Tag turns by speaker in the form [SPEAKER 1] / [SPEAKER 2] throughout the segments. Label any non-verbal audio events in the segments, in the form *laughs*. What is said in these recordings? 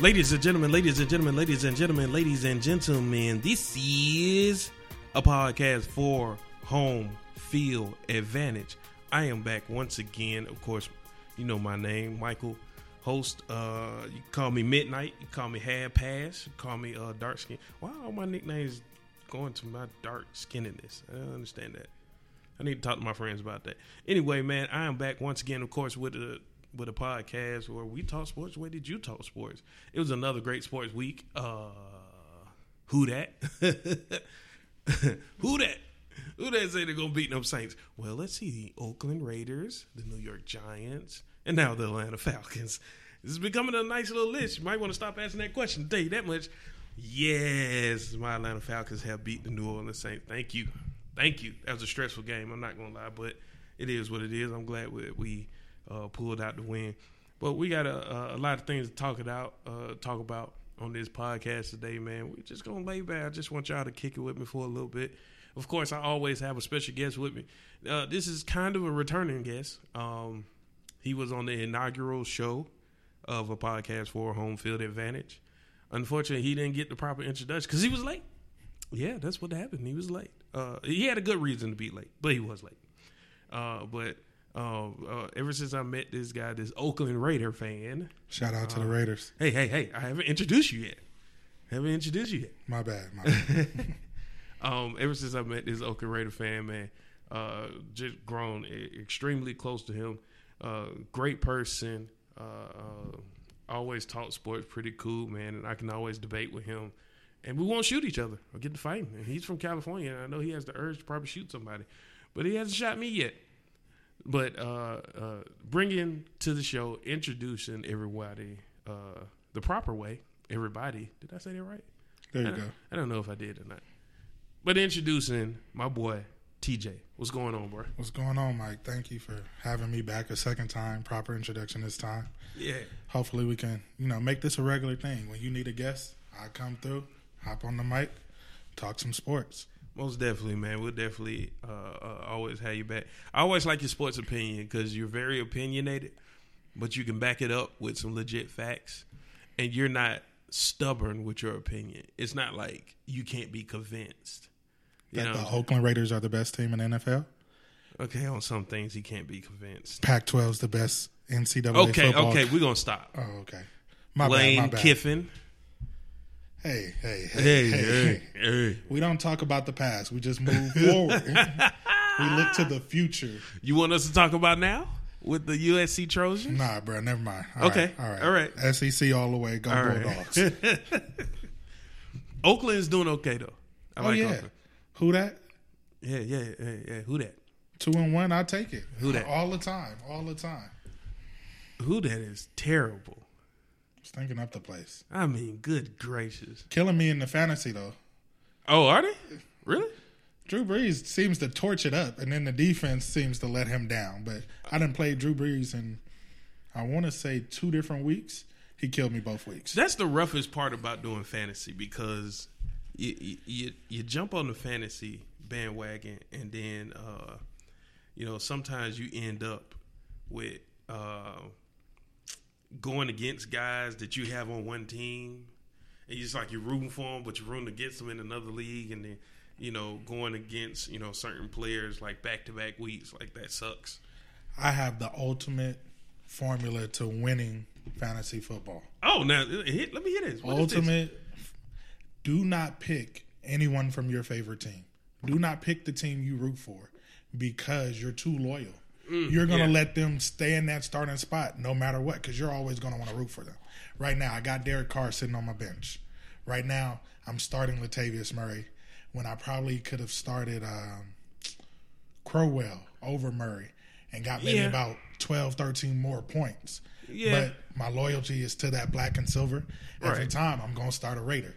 [SPEAKER 1] Ladies and gentlemen, ladies and gentlemen, ladies and gentlemen, ladies and gentlemen, this is a podcast for home field advantage. I am back once again. Of course, you know my name, Michael, host. Uh, you call me Midnight. You call me Half Pass. You call me uh, Dark Skin. Why are my nicknames going to my dark skinnedness? I don't understand that. I need to talk to my friends about that. Anyway, man, I am back once again, of course, with a with a podcast where we talk sports. Where did you talk sports? It was another great sports week. Uh, who that? *laughs* who that? Who that say they're gonna beat them Saints? Well, let's see the Oakland Raiders, the New York Giants, and now the Atlanta Falcons. This is becoming a nice little list. You might want to stop asking that question. Tell you that much. Yes, my Atlanta Falcons have beat the New Orleans Saints. Thank you, thank you. That was a stressful game. I'm not gonna lie, but it is what it is. I'm glad we, we uh, pulled out the win. But we got a, a lot of things to talk about. Uh, talk about on this podcast today, man. We just gonna lay back. I just want y'all to kick it with me for a little bit. Of course, I always have a special guest with me. Uh, this is kind of a returning guest. Um, he was on the inaugural show of a podcast for Home Field Advantage. Unfortunately, he didn't get the proper introduction because he was late. Yeah, that's what happened. He was late. Uh, he had a good reason to be late, but he was late. Uh, but uh, uh, ever since I met this guy, this Oakland Raider fan.
[SPEAKER 2] Shout out to the Raiders.
[SPEAKER 1] Hey, hey, hey! I haven't introduced you yet. Haven't introduced you yet.
[SPEAKER 2] My bad. My *laughs* bad.
[SPEAKER 1] Um, ever since I met this Oakland Raider fan, man, uh, just grown extremely close to him. Uh, great person. Uh, uh, always talk sports, pretty cool, man. And I can always debate with him. And we won't shoot each other or get to fighting. And he's from California, and I know he has the urge to probably shoot somebody, but he hasn't shot me yet. But uh, uh, bringing to the show, introducing everybody uh, the proper way. Everybody, did I say that right?
[SPEAKER 2] There you
[SPEAKER 1] I,
[SPEAKER 2] go.
[SPEAKER 1] I don't know if I did or not. But introducing my boy TJ. What's going on, bro?
[SPEAKER 2] What's going on, Mike? Thank you for having me back a second time. Proper introduction this time.
[SPEAKER 1] Yeah.
[SPEAKER 2] Hopefully, we can you know make this a regular thing. When you need a guest, I come through, hop on the mic, talk some sports.
[SPEAKER 1] Most definitely, man. We'll definitely uh, uh, always have you back. I always like your sports opinion because you're very opinionated, but you can back it up with some legit facts, and you're not stubborn with your opinion. It's not like you can't be convinced. You
[SPEAKER 2] That the Oakland Raiders are the best team in the NFL.
[SPEAKER 1] okay, on some things he can't be convinced.
[SPEAKER 2] Pac-12 is the best NCAA
[SPEAKER 1] Okay,
[SPEAKER 2] football.
[SPEAKER 1] okay, we're gonna stop.
[SPEAKER 2] Oh, okay. My
[SPEAKER 1] Lane
[SPEAKER 2] bad. My bad.
[SPEAKER 1] Kiffin.
[SPEAKER 2] Hey, hey, hey,
[SPEAKER 1] Hey,
[SPEAKER 2] hey,
[SPEAKER 1] hey.
[SPEAKER 2] We don't talk about the past. We just move *laughs* forward. we look to the future.
[SPEAKER 1] You want us to talk about now with the USC Trojans?
[SPEAKER 2] Nah, bro, never mind. All
[SPEAKER 1] Okay,
[SPEAKER 2] right, all right,
[SPEAKER 1] all right.
[SPEAKER 2] SEC all the way. Go
[SPEAKER 1] All.
[SPEAKER 2] Bulldogs. *laughs*
[SPEAKER 1] Oakland is doing okay though. I
[SPEAKER 2] oh
[SPEAKER 1] like
[SPEAKER 2] yeah,
[SPEAKER 1] Oakland.
[SPEAKER 2] who that?
[SPEAKER 1] Yeah, yeah, yeah, yeah. Who that?
[SPEAKER 2] Two and one, I take it.
[SPEAKER 1] Who that?
[SPEAKER 2] All the time, all the time.
[SPEAKER 1] Who that is terrible.
[SPEAKER 2] Stinking up the place,
[SPEAKER 1] I mean, good gracious.
[SPEAKER 2] killing me in the fantasy though.
[SPEAKER 1] Oh, are they? Really?
[SPEAKER 2] Drew Brees seems to torch it up, and then the defense seems to let him down. But I didn't play Drew Brees in, I want to say two different weeks. He killed me both weeks.
[SPEAKER 1] That's the roughest part about doing fantasy because you you, you, you jump on the fantasy bandwagon and then uh, you know sometimes you end up with uh, going against guys that you have on one team and you just like you're rooting for them, but you're rooting against them in another league, and then you know going against you know certain players like back to back weeks like that sucks.
[SPEAKER 2] I have the ultimate formula to winning fantasy football.
[SPEAKER 1] Oh, now hit, let me hear this. What is this?
[SPEAKER 2] ultimate do not pick anyone from your favorite team do not pick the team you root for because you're too loyal you're going to
[SPEAKER 1] yeah.
[SPEAKER 2] let them stay in that starting spot no matter what because you're always going to want to root for them right now i got derek carr sitting on my bench right now i'm starting latavius murray when i probably could have started um, crowell over murray and got maybe
[SPEAKER 1] Yeah.
[SPEAKER 2] about 12 13 more points
[SPEAKER 1] Yeah.
[SPEAKER 2] but my loyalty is to that black and silver. Every
[SPEAKER 1] Right.
[SPEAKER 2] time I'm gonna start a Raider.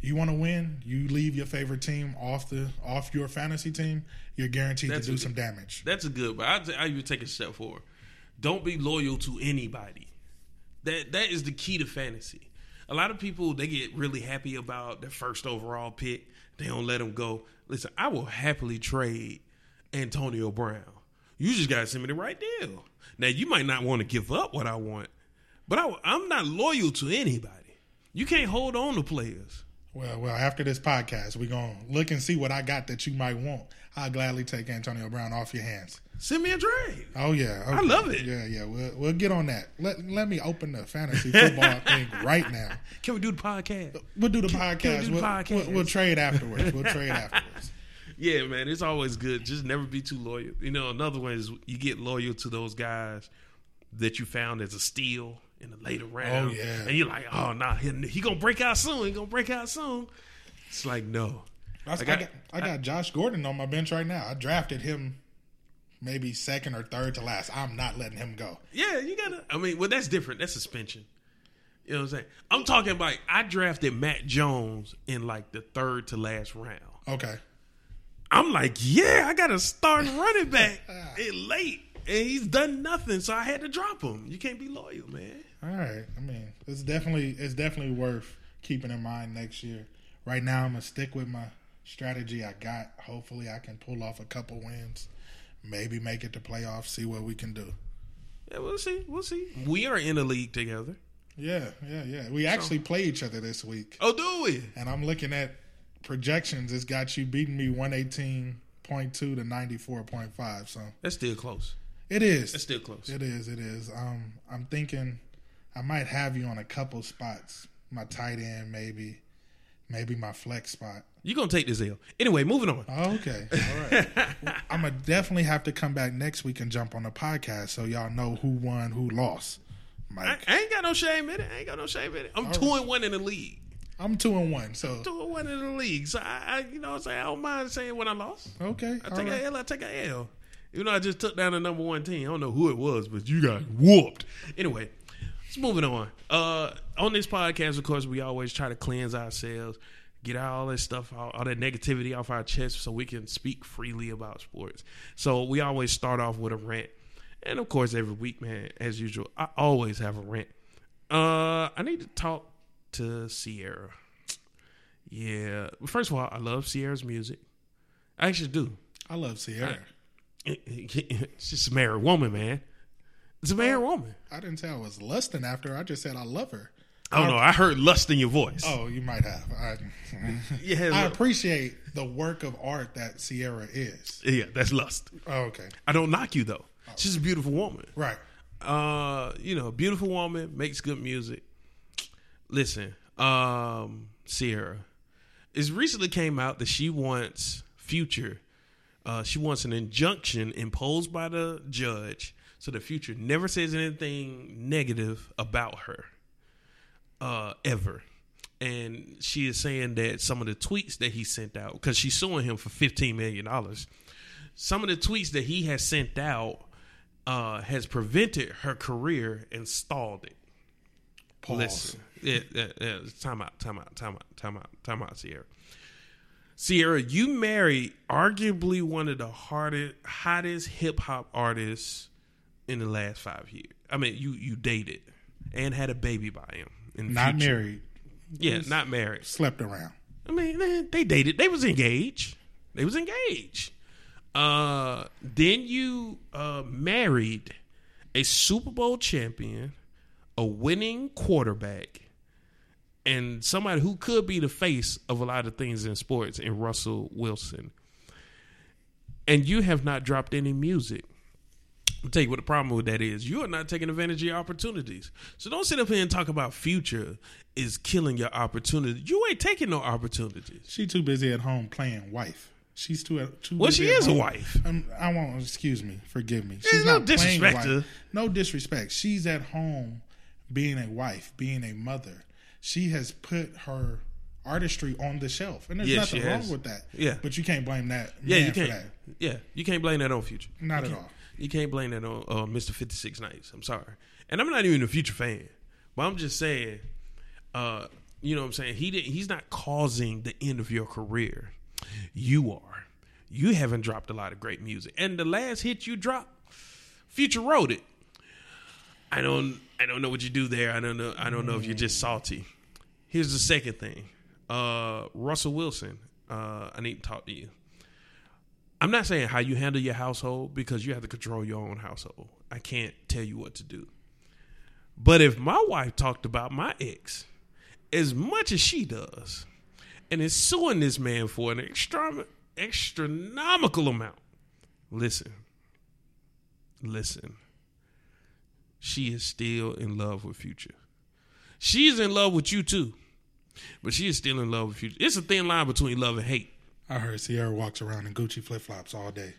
[SPEAKER 2] You want to win? You leave your favorite team off the off your fantasy team. You're guaranteed
[SPEAKER 1] That's
[SPEAKER 2] to do
[SPEAKER 1] what-
[SPEAKER 2] some damage.
[SPEAKER 1] That's a good, but I I even take a step forward. Don't be loyal to anybody. That that is the key to fantasy. A lot of people they get really happy about their first overall pick. They don't let them go. Listen, I will happily trade Antonio Brown. You just got to send me the right deal. Now you might not want to give up what I want, but I, I'm not loyal to anybody. You can't hold on to players.
[SPEAKER 2] Well, well, after this podcast, we're gonna look and see what I got that you might want. I'll gladly take Antonio Brown off your hands.
[SPEAKER 1] Send me a trade.
[SPEAKER 2] Oh yeah,
[SPEAKER 1] I love it.
[SPEAKER 2] Yeah, yeah. We'll we'll get on that. Let let me open the fantasy football *laughs* thing right now.
[SPEAKER 1] Can we do the podcast?
[SPEAKER 2] We'll do the
[SPEAKER 1] can we
[SPEAKER 2] podcast.
[SPEAKER 1] do the
[SPEAKER 2] we'll,
[SPEAKER 1] podcast?
[SPEAKER 2] We'll, we'll trade afterwards. We'll trade *laughs* afterwards.
[SPEAKER 1] Yeah, man, it's always good. Just never be too loyal. You know, another one is you get loyal to those guys that you found as a steal in the later round.
[SPEAKER 2] Oh, yeah.
[SPEAKER 1] and you're like, oh nah, he, he gonna break out soon. He gonna break out soon. It's like no.
[SPEAKER 2] I, I
[SPEAKER 1] got-
[SPEAKER 2] got, I got Josh Gordon on my bench right now. I drafted him maybe second or third to last. I'm not letting him go.
[SPEAKER 1] Yeah, you gotta. I mean, well, that's different. That's suspension. You know what I'm saying? I'm talking about. I drafted Matt Jones in like the third to last round.
[SPEAKER 2] Okay.
[SPEAKER 1] I'm like, yeah, I got a starting running back *laughs* it late, and he's done nothing, so I had to drop him. You can't be loyal, man.
[SPEAKER 2] All right. I mean, it's definitely it's definitely worth keeping in mind next year. Right now, I'm gonna stick with my strategy I got. Hopefully, I can pull off a couple wins, maybe make it to playoffs. See what we can do.
[SPEAKER 1] Yeah, we'll see. We'll see. We are in a league together.
[SPEAKER 2] Yeah, yeah, yeah. We actually play each other this week,
[SPEAKER 1] Oh, do we?
[SPEAKER 2] and I'm looking at projections. It's got you beating me 118.2 to 94.5. So
[SPEAKER 1] That's still close.
[SPEAKER 2] it is.
[SPEAKER 1] It's still close.
[SPEAKER 2] It is. It is. Um, I'm thinking I might have you on a couple spots. My tight end, maybe, maybe my flex spot.
[SPEAKER 1] You're gonna take this L. Anyway, moving on.
[SPEAKER 2] Oh, okay. All right. *laughs* I'm gonna definitely have to come back next week and jump on the podcast so y'all know who won, who lost. Mike,
[SPEAKER 1] I ain't got no shame in it. I ain't got no shame in it. I'm two and one in the league.
[SPEAKER 2] I'm two and one. So
[SPEAKER 1] Two and one in the league. So I, I you know, what I'm saying I don't mind saying when I lost.
[SPEAKER 2] okay.
[SPEAKER 1] I
[SPEAKER 2] all
[SPEAKER 1] take
[SPEAKER 2] right.
[SPEAKER 1] a L. I take a L. You know, I just took down the number one team. I don't know who it was, but you got whooped. Anyway, let's moving on. Uh, on this podcast, of course, we always try to cleanse ourselves, get all that stuff, all, all that negativity off our chest, so we can speak freely about sports. So we always start off with a rant, and of course, every week, man, as usual, I always have a rant. Uh, I need to talk to Ciara. Yeah, first of all, I love Ciara's music. I actually do.
[SPEAKER 2] I love Ciara.
[SPEAKER 1] It's *laughs* just a married woman, man. It's a married woman.
[SPEAKER 2] I didn't say I was lusting after. her. I just said I love her.
[SPEAKER 1] I don't know. I heard lust in your voice.
[SPEAKER 2] Oh, you might have. I, *laughs*
[SPEAKER 1] yeah,
[SPEAKER 2] I appreciate the work of art that Ciara is.
[SPEAKER 1] yeah, that's lust.
[SPEAKER 2] Oh, okay.
[SPEAKER 1] I don't knock you though. She's a beautiful woman.
[SPEAKER 2] Right.
[SPEAKER 1] Uh, you know, beautiful woman makes good music. Listen, um, Ciara, it recently came out that she wants Future. Uh, she wants an injunction imposed by the judge so the Future never says anything negative about her, uh, ever. And she is saying that some of the tweets that he sent out, because she's suing him for fifteen million dollars, some of the tweets that he has sent out uh, has prevented her career and stalled it.
[SPEAKER 2] Pause.
[SPEAKER 1] Listen, yeah, yeah, yeah. Time out, time out, time out, time out, time out, Ciara. Ciara, you married arguably one of the hardest, hottest hip hop artists in the last five years. I mean, you you dated and had a baby by him. In
[SPEAKER 2] Not
[SPEAKER 1] Future.
[SPEAKER 2] married.
[SPEAKER 1] Yeah, not married.
[SPEAKER 2] Slept around.
[SPEAKER 1] I mean, eh, they dated. They was engaged. They was engaged. Uh, then you uh, married a Super Bowl champion, a winning quarterback, and somebody who could be the face of a lot of things in sports in Russell Wilson. And you have not dropped any music. I'll tell you what the problem with that is. You are not taking advantage of your opportunities. So don't sit up here and talk about future is killing your opportunity. You ain't taking no opportunities.
[SPEAKER 2] She too busy at home playing wife. She's too too.
[SPEAKER 1] Well, she is a
[SPEAKER 2] home.
[SPEAKER 1] wife.
[SPEAKER 2] Um, I won't. Excuse me. Forgive me. She's
[SPEAKER 1] no
[SPEAKER 2] not playing
[SPEAKER 1] disrespect to
[SPEAKER 2] wife. No disrespect. She's at home, being a wife, being a mother. She has put her artistry on the shelf, and there's nothing wrong
[SPEAKER 1] has.
[SPEAKER 2] with that.
[SPEAKER 1] Yeah.
[SPEAKER 2] but you can't blame that.
[SPEAKER 1] Yeah, you can't.
[SPEAKER 2] that.
[SPEAKER 1] Yeah, you can't blame that on future.
[SPEAKER 2] Not
[SPEAKER 1] You
[SPEAKER 2] at
[SPEAKER 1] can't-
[SPEAKER 2] all.
[SPEAKER 1] You can't blame that on uh, Mr. Fifty Six Nights. I'm sorry, and I'm not even a future fan, but I'm just saying. Uh, you know what I'm saying? He didn't. He's not causing the end of your career. You are. You haven't dropped a lot of great music, and the last hit you dropped, Future wrote it. I don't. I don't know what you do there. I don't know. I don't know if you're just salty. Here's the second thing. Uh, Russell Wilson. Uh, I need to talk to you. I'm not saying how you handle your household because you have to control your own household. I can't tell you what to do. But if my wife talked about my ex as much as she does, and is suing this man for an extra, astronomical amount. Listen, listen. She is still in love with Future. She's in love with you too, but she is still in love with Future. It's a thin line between love and hate.
[SPEAKER 2] I heard Ciara walks around in Gucci flip flops all day.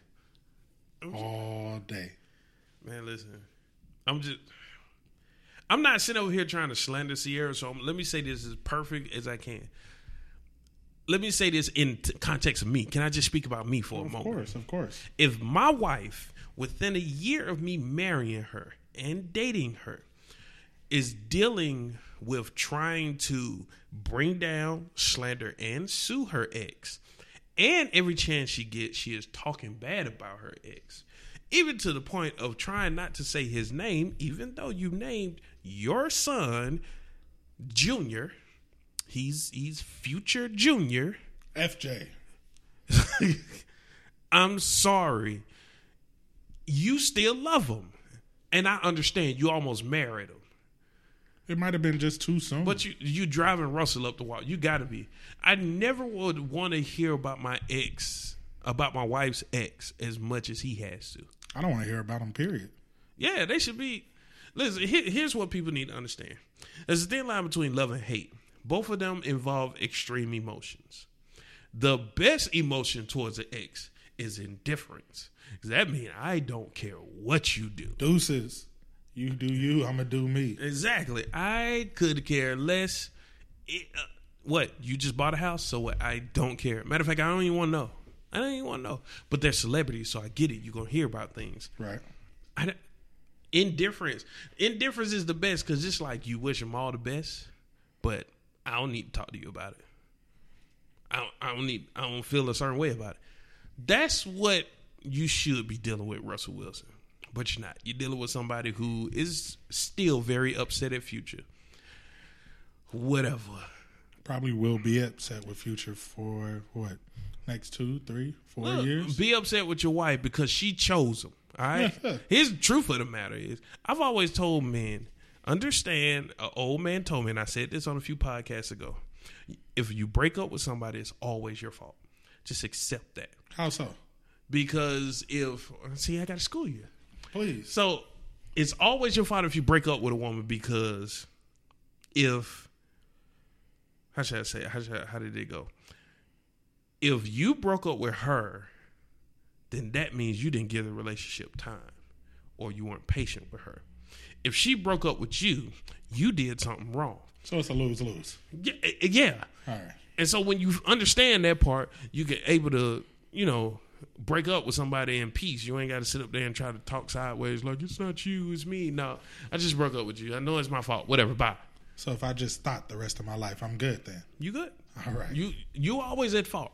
[SPEAKER 2] All day.
[SPEAKER 1] Man, listen, I'm just. I'm not sitting over here trying to slander Ciara, so let me say this as perfect as I can. Let me say this in t- context of me. Can I just speak about me for a
[SPEAKER 2] Of
[SPEAKER 1] moment?
[SPEAKER 2] Of course, of course.
[SPEAKER 1] If my wife, within a year of me marrying her and dating her, is dealing with trying to bring down, slander, and sue her ex, and every chance she gets, she is talking bad about her ex, even to the point of trying not to say his name, even though you named your son Junior. He's he's future Junior.
[SPEAKER 2] FJ. *laughs*
[SPEAKER 1] I'm sorry. You still love him. And I understand you almost married him.
[SPEAKER 2] It might have been just too soon.
[SPEAKER 1] But you you driving Russell up the wall. You gotta be. I never would want to hear about my ex, about my wife's ex, as much as he has to.
[SPEAKER 2] I don't want to hear about him, period.
[SPEAKER 1] Yeah, they should be. Listen, here, here's what people need to understand. There's a thin line between love and hate. Both of them involve extreme emotions. The best emotion towards an ex is indifference. 'Cause that means I don't care what you do.
[SPEAKER 2] Deuces. You do you, I'm to do me.
[SPEAKER 1] Exactly. I could care less. It, uh, what? You just bought a house, so what? I don't care. Matter of fact, I don't even want to know. I don't even want to know. But they're celebrities, so I get it. You're gonna hear about things.
[SPEAKER 2] Right.
[SPEAKER 1] I indifference. Indifference is the best because it's like you wish them all the best, but I don't need to talk to you about it. I don't, I don't need. I don't feel a certain way about it. That's what you should be dealing with, Russell Wilson. But you're not. You're dealing with somebody who is still very upset at Future. Whatever.
[SPEAKER 2] Probably will be upset with Future for what? Next two, three, four
[SPEAKER 1] Look,
[SPEAKER 2] years?
[SPEAKER 1] Be upset with your wife because she chose him. All right.
[SPEAKER 2] Yeah. *laughs*
[SPEAKER 1] Here's the truth of the matter is, I've always told men, understand. An old man told me, and I said this on a few podcasts ago. If you break up with somebody, it's always your fault. Just accept that.
[SPEAKER 2] How so?
[SPEAKER 1] Because if see, I got to school you.
[SPEAKER 2] Please.
[SPEAKER 1] So it's always your fault if you break up with a woman because if how should I say it? how should I- how did it go? If you broke up with her, then that means you didn't give the relationship time or you weren't patient with her. If she broke up with you, you did something wrong.
[SPEAKER 2] So it's a lose lose.
[SPEAKER 1] Yeah, eh, yeah.
[SPEAKER 2] All right.
[SPEAKER 1] And so when you understand that part, you get able to, you know, break up with somebody in peace. You ain't got to sit up there and try to talk sideways like it's not you, it's me. No, I just broke up with you. I know it's my fault. Whatever. Bye.
[SPEAKER 2] So if I just thought the rest of my life, I'm good then.
[SPEAKER 1] You good?
[SPEAKER 2] All right.
[SPEAKER 1] You you always at fault.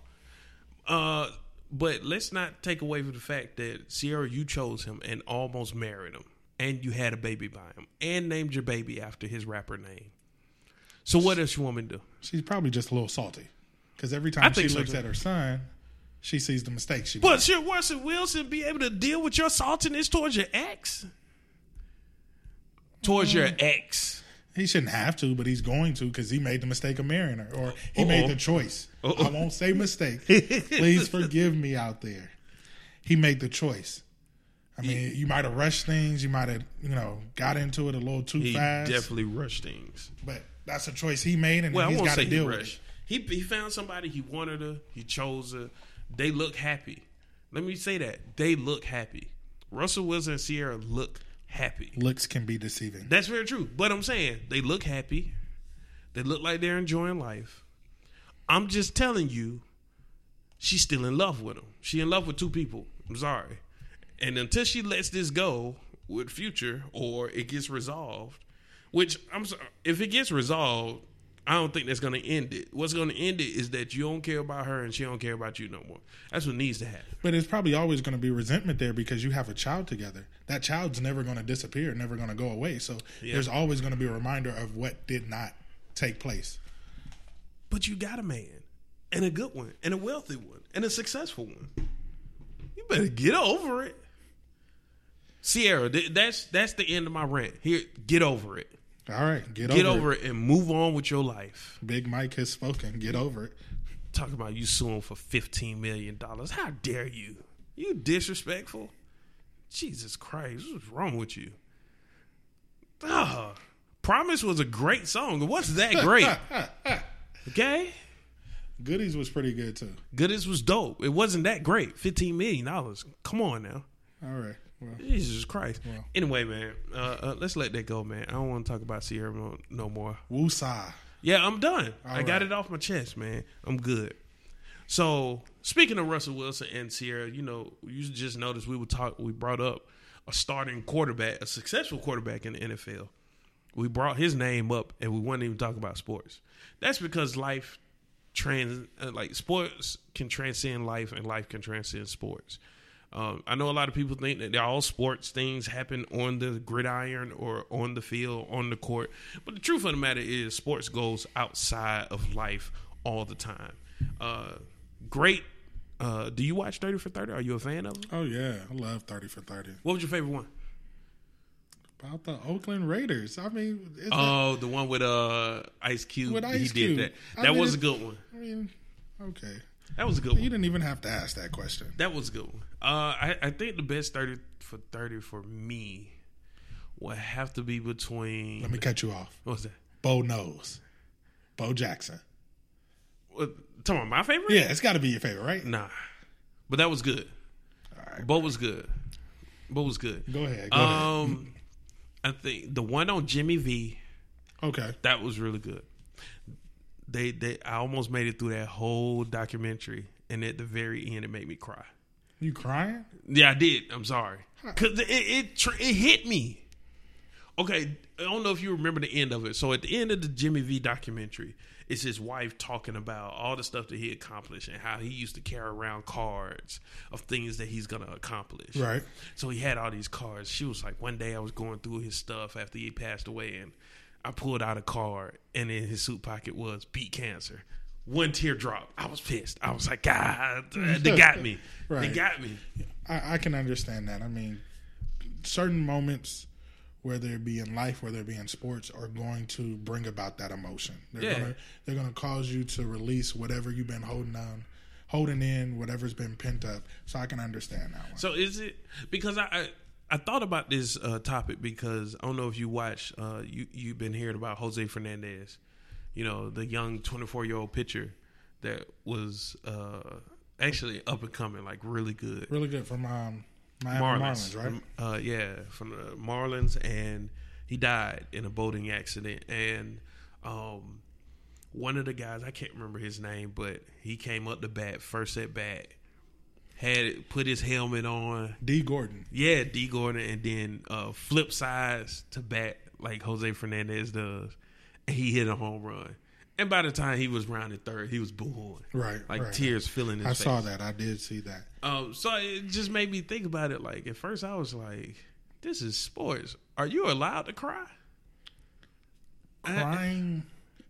[SPEAKER 1] Uh, but let's not take away from the fact that Ciara, you chose him and almost married him, and you had a baby by him, and named your baby after his rapper name. So what does your woman do?
[SPEAKER 2] She's probably just a little salty. Because every
[SPEAKER 1] I
[SPEAKER 2] time she
[SPEAKER 1] think so,
[SPEAKER 2] looks at her son, she sees the mistakes she
[SPEAKER 1] But should Russell Wilson be able to deal with your saltiness towards your ex? Towards your mm. ex.
[SPEAKER 2] He shouldn't have to, but he's going to because he made the mistake of marrying her, or he
[SPEAKER 1] Uh-oh.
[SPEAKER 2] made the choice. I won't say mistake. *laughs* Please forgive me out there. He made the choice. I mean, you might have rushed things. You might have, you know, got into it a little too
[SPEAKER 1] He
[SPEAKER 2] fast.
[SPEAKER 1] definitely rushed things.
[SPEAKER 2] but that's a choice he made, and
[SPEAKER 1] Well,
[SPEAKER 2] he's got to
[SPEAKER 1] he
[SPEAKER 2] deal with it.
[SPEAKER 1] He he found somebody he wanted her. He chose her. They look happy. Let me say that they look happy. Russell Wilson and Ciara look happy.
[SPEAKER 2] Looks can be deceiving.
[SPEAKER 1] That's very true. But I'm saying they look happy. They look like they're enjoying life. I'm just telling you, she's still in love with him. She in love with two people. I'm sorry. And until she lets this go with Future or it gets resolved, which I'm sorry, if it gets resolved, I don't think that's going to end it. What's going to end it is that you don't care about her and she don't care about you no more. That's what needs to happen.
[SPEAKER 2] But it's probably always going to be resentment there because you have a child together. That child's never going to disappear, never going to go away. So there's always going to be a reminder of what did not take place.
[SPEAKER 1] But you got a man, and a good one, and a wealthy one, and a successful one. You better get over it. Ciara, that's that's the end of my rant. Here, get over it.
[SPEAKER 2] All right, get, over.
[SPEAKER 1] Get
[SPEAKER 2] over,
[SPEAKER 1] over it and move on with your life.
[SPEAKER 2] Big Mike has spoken. Get over it.
[SPEAKER 1] Talking about you suing for fifteen million dollars. How dare you? You disrespectful. Jesus Christ, what's wrong with you? Ah, Promise was a great song. What's that great. *laughs* Okay?
[SPEAKER 2] Goodies was pretty good too.
[SPEAKER 1] Goodies was dope. It wasn't that great. Fifteen million dollars. Come on now.
[SPEAKER 2] All right.
[SPEAKER 1] Jesus Christ. Anyway, man, uh, uh, let's let that go, man. I don't want to talk about Ciara no, no more.
[SPEAKER 2] Woosah.
[SPEAKER 1] Yeah, I'm done. I got it off my chest, man. I'm good. So, speaking of Russell Wilson and Ciara, you know, you just noticed we would talk. We brought up a starting quarterback, a successful quarterback in the NFL. We brought his name up, and we wouldn't even talk about sports. That's because life trans, uh, like sports, can transcend life, and life can transcend sports. Um, I know a lot of people think that all sports things happen on the gridiron or on the field, on the court. But the truth of the matter is, sports goes outside of life all the time. Uh, great. Uh, do you watch 30 for 30? Are you a fan of them?
[SPEAKER 2] Oh yeah, I love thirty for thirty.
[SPEAKER 1] What was your favorite one?
[SPEAKER 2] About the Oakland Raiders. I mean, is that-
[SPEAKER 1] Oh, the one with uh Ice Cube.
[SPEAKER 2] With
[SPEAKER 1] he
[SPEAKER 2] Ice
[SPEAKER 1] did
[SPEAKER 2] Cube.
[SPEAKER 1] that.
[SPEAKER 2] I
[SPEAKER 1] That
[SPEAKER 2] mean,
[SPEAKER 1] was a good one.
[SPEAKER 2] I mean, okay.
[SPEAKER 1] That was a good
[SPEAKER 2] You didn't even have to ask that question.
[SPEAKER 1] That was a good one. Uh, I, I think the best 30 for 30 for me would have to be between.
[SPEAKER 2] Let me cut you off.
[SPEAKER 1] What's that?
[SPEAKER 2] Bo knows. Bo Jackson.
[SPEAKER 1] What, talking about my favorite?
[SPEAKER 2] Yeah, it's got to be your favorite, right?
[SPEAKER 1] Nah. But that was good.
[SPEAKER 2] All right.
[SPEAKER 1] Bo was good. Bo was good.
[SPEAKER 2] Go ahead. Go ahead.
[SPEAKER 1] Um, I think the one on Jimmy V
[SPEAKER 2] Okay.
[SPEAKER 1] that was really good. They they I almost made it through that whole documentary, and at the very end, it made me cry.
[SPEAKER 2] You crying?
[SPEAKER 1] Yeah, I did. I'm sorry, cause it it tr- it hit me. Okay, I don't know if you remember the end of it. So at the end of the Jimmy V documentary, it's his wife talking about all the stuff that he accomplished and how he used to carry around cards of things that he's gonna accomplish.
[SPEAKER 2] Right.
[SPEAKER 1] So he had all these cards. She was like, one day I was going through his stuff after he passed away, and I pulled out a card, and in his suit pocket was beat cancer. One tear drop. I was pissed. I was like, God, they *laughs* got me. They got me.
[SPEAKER 2] I, I can understand that. I mean, certain moments, whether it be in life, whether it be in sports, are going to bring about that emotion. They're
[SPEAKER 1] Yeah.
[SPEAKER 2] gonna they're gonna cause you to release whatever you've been holding on, holding in, whatever's been pent up. So I can understand that one.
[SPEAKER 1] So is it because I I, thought about this uh, topic because I don't know if you watch uh, you you've been hearing about Jose Fernandez, you know the young 24 year old pitcher that was uh, actually up and coming like really good.
[SPEAKER 2] Really good from um, Miami
[SPEAKER 1] Marlins,
[SPEAKER 2] Marlins, right?
[SPEAKER 1] Uh, yeah, from the Marlins, and he died in a boating accident. And um, one of the guys, I can't remember his name, but he came up the bat first at bat, had put his helmet on.
[SPEAKER 2] Dee Gordon.
[SPEAKER 1] Yeah, Dee Gordon, and then uh, flip sides to bat like Jose Fernandez does, and he hit a home run. And by the time he was rounded third, he was booing,
[SPEAKER 2] Right.
[SPEAKER 1] like
[SPEAKER 2] right.
[SPEAKER 1] tears filling his
[SPEAKER 2] I
[SPEAKER 1] face.
[SPEAKER 2] saw that. I did see that.
[SPEAKER 1] Um, so it just made me think about it. Like at first, I was like, "This is sports. Are you allowed to cry?"
[SPEAKER 2] crying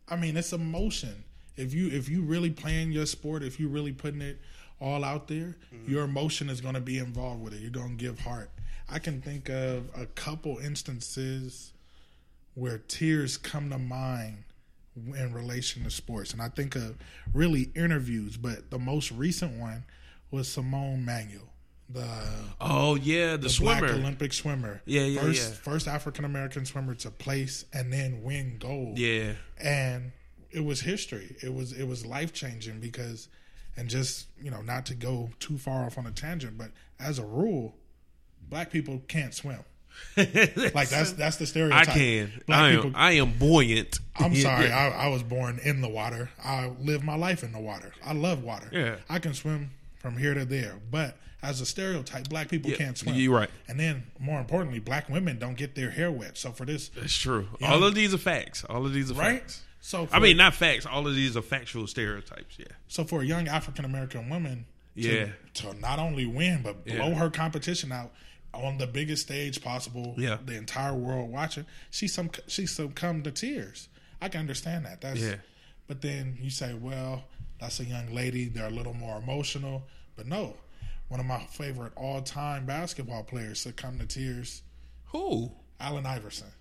[SPEAKER 2] i mean it's emotion if you if you really playing your sport if you really putting it all out there mm-hmm. your emotion is going to be involved with it. You're going to give heart. I can think of a couple instances where tears come to mind in relation to sports. And i think of really interviews but the most recent one was simone manuel the
[SPEAKER 1] Oh yeah, the,
[SPEAKER 2] black
[SPEAKER 1] swimmer.
[SPEAKER 2] olympic swimmer.
[SPEAKER 1] Yeah, yeah,
[SPEAKER 2] first
[SPEAKER 1] yeah.
[SPEAKER 2] first african american swimmer to place and then win gold.
[SPEAKER 1] Yeah,
[SPEAKER 2] and it was history. It was it was life changing because, and just you know, not to go too far off on a tangent, but as a rule, black people can't swim. *laughs* Like that's that's the
[SPEAKER 1] I
[SPEAKER 2] stereotype.
[SPEAKER 1] can.
[SPEAKER 2] Black
[SPEAKER 1] I am.
[SPEAKER 2] people.
[SPEAKER 1] I am buoyant.
[SPEAKER 2] I'm *laughs* sorry.
[SPEAKER 1] yeah.
[SPEAKER 2] I, I was born in the water. I live my life in the water. I love water.
[SPEAKER 1] Yeah.
[SPEAKER 2] I can swim from here to there. But as a stereotype, black people
[SPEAKER 1] Yeah,
[SPEAKER 2] can't swim.
[SPEAKER 1] you're right.
[SPEAKER 2] And then more importantly, black women don't get their hair wet. So for this,
[SPEAKER 1] That's true. All of these are facts. All of these are
[SPEAKER 2] right?
[SPEAKER 1] facts.
[SPEAKER 2] So
[SPEAKER 1] I mean, not facts. All of these are factual stereotypes. Yeah.
[SPEAKER 2] So for a young African American woman, to,
[SPEAKER 1] Yeah.
[SPEAKER 2] to not only win but blow
[SPEAKER 1] Yeah.
[SPEAKER 2] her competition out on the biggest stage possible,
[SPEAKER 1] Yeah.
[SPEAKER 2] the entire world watching, she some she succumbed to tears. I can understand that. That's
[SPEAKER 1] Yeah.
[SPEAKER 2] but then you say, well, that's a young lady. They're a little more emotional, but no. One of my favorite all time basketball players succumbed to tears.
[SPEAKER 1] Who?
[SPEAKER 2] Allen Iverson.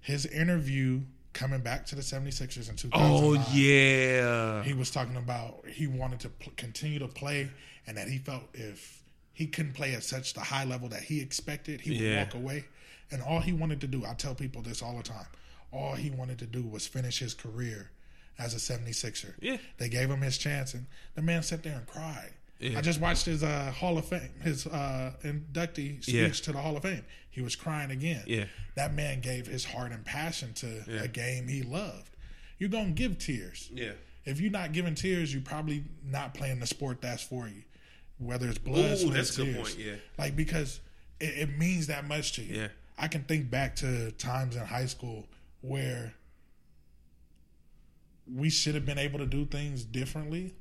[SPEAKER 2] his interview coming back to the 76ers in 2009.
[SPEAKER 1] Oh yeah.
[SPEAKER 2] He was talking about he wanted to pl- continue to play and that he felt if he couldn't play at such the high level that he expected, he would
[SPEAKER 1] Yeah.
[SPEAKER 2] walk away. And all he wanted to do, I tell people this all the time, all he wanted to do was finish his career as a 76er.
[SPEAKER 1] Yeah.
[SPEAKER 2] They gave him his chance and the man sat there and cried.
[SPEAKER 1] Yeah.
[SPEAKER 2] I just watched his uh, Hall of Fame, his uh, inductee speech
[SPEAKER 1] Yeah.
[SPEAKER 2] to the Hall of Fame. He was crying again.
[SPEAKER 1] Yeah.
[SPEAKER 2] That man gave his heart and passion to
[SPEAKER 1] Yeah.
[SPEAKER 2] a game he loved. You're going to give tears.
[SPEAKER 1] Yeah.
[SPEAKER 2] If you're not giving tears, you're probably not playing the sport that's for you. Whether it's blood,
[SPEAKER 1] Ooh,
[SPEAKER 2] sweat,
[SPEAKER 1] that's a good point, yeah.
[SPEAKER 2] Like because it, it means that much to you.
[SPEAKER 1] Yeah.
[SPEAKER 2] I can think back to times in high school where we should have been able to do things differently,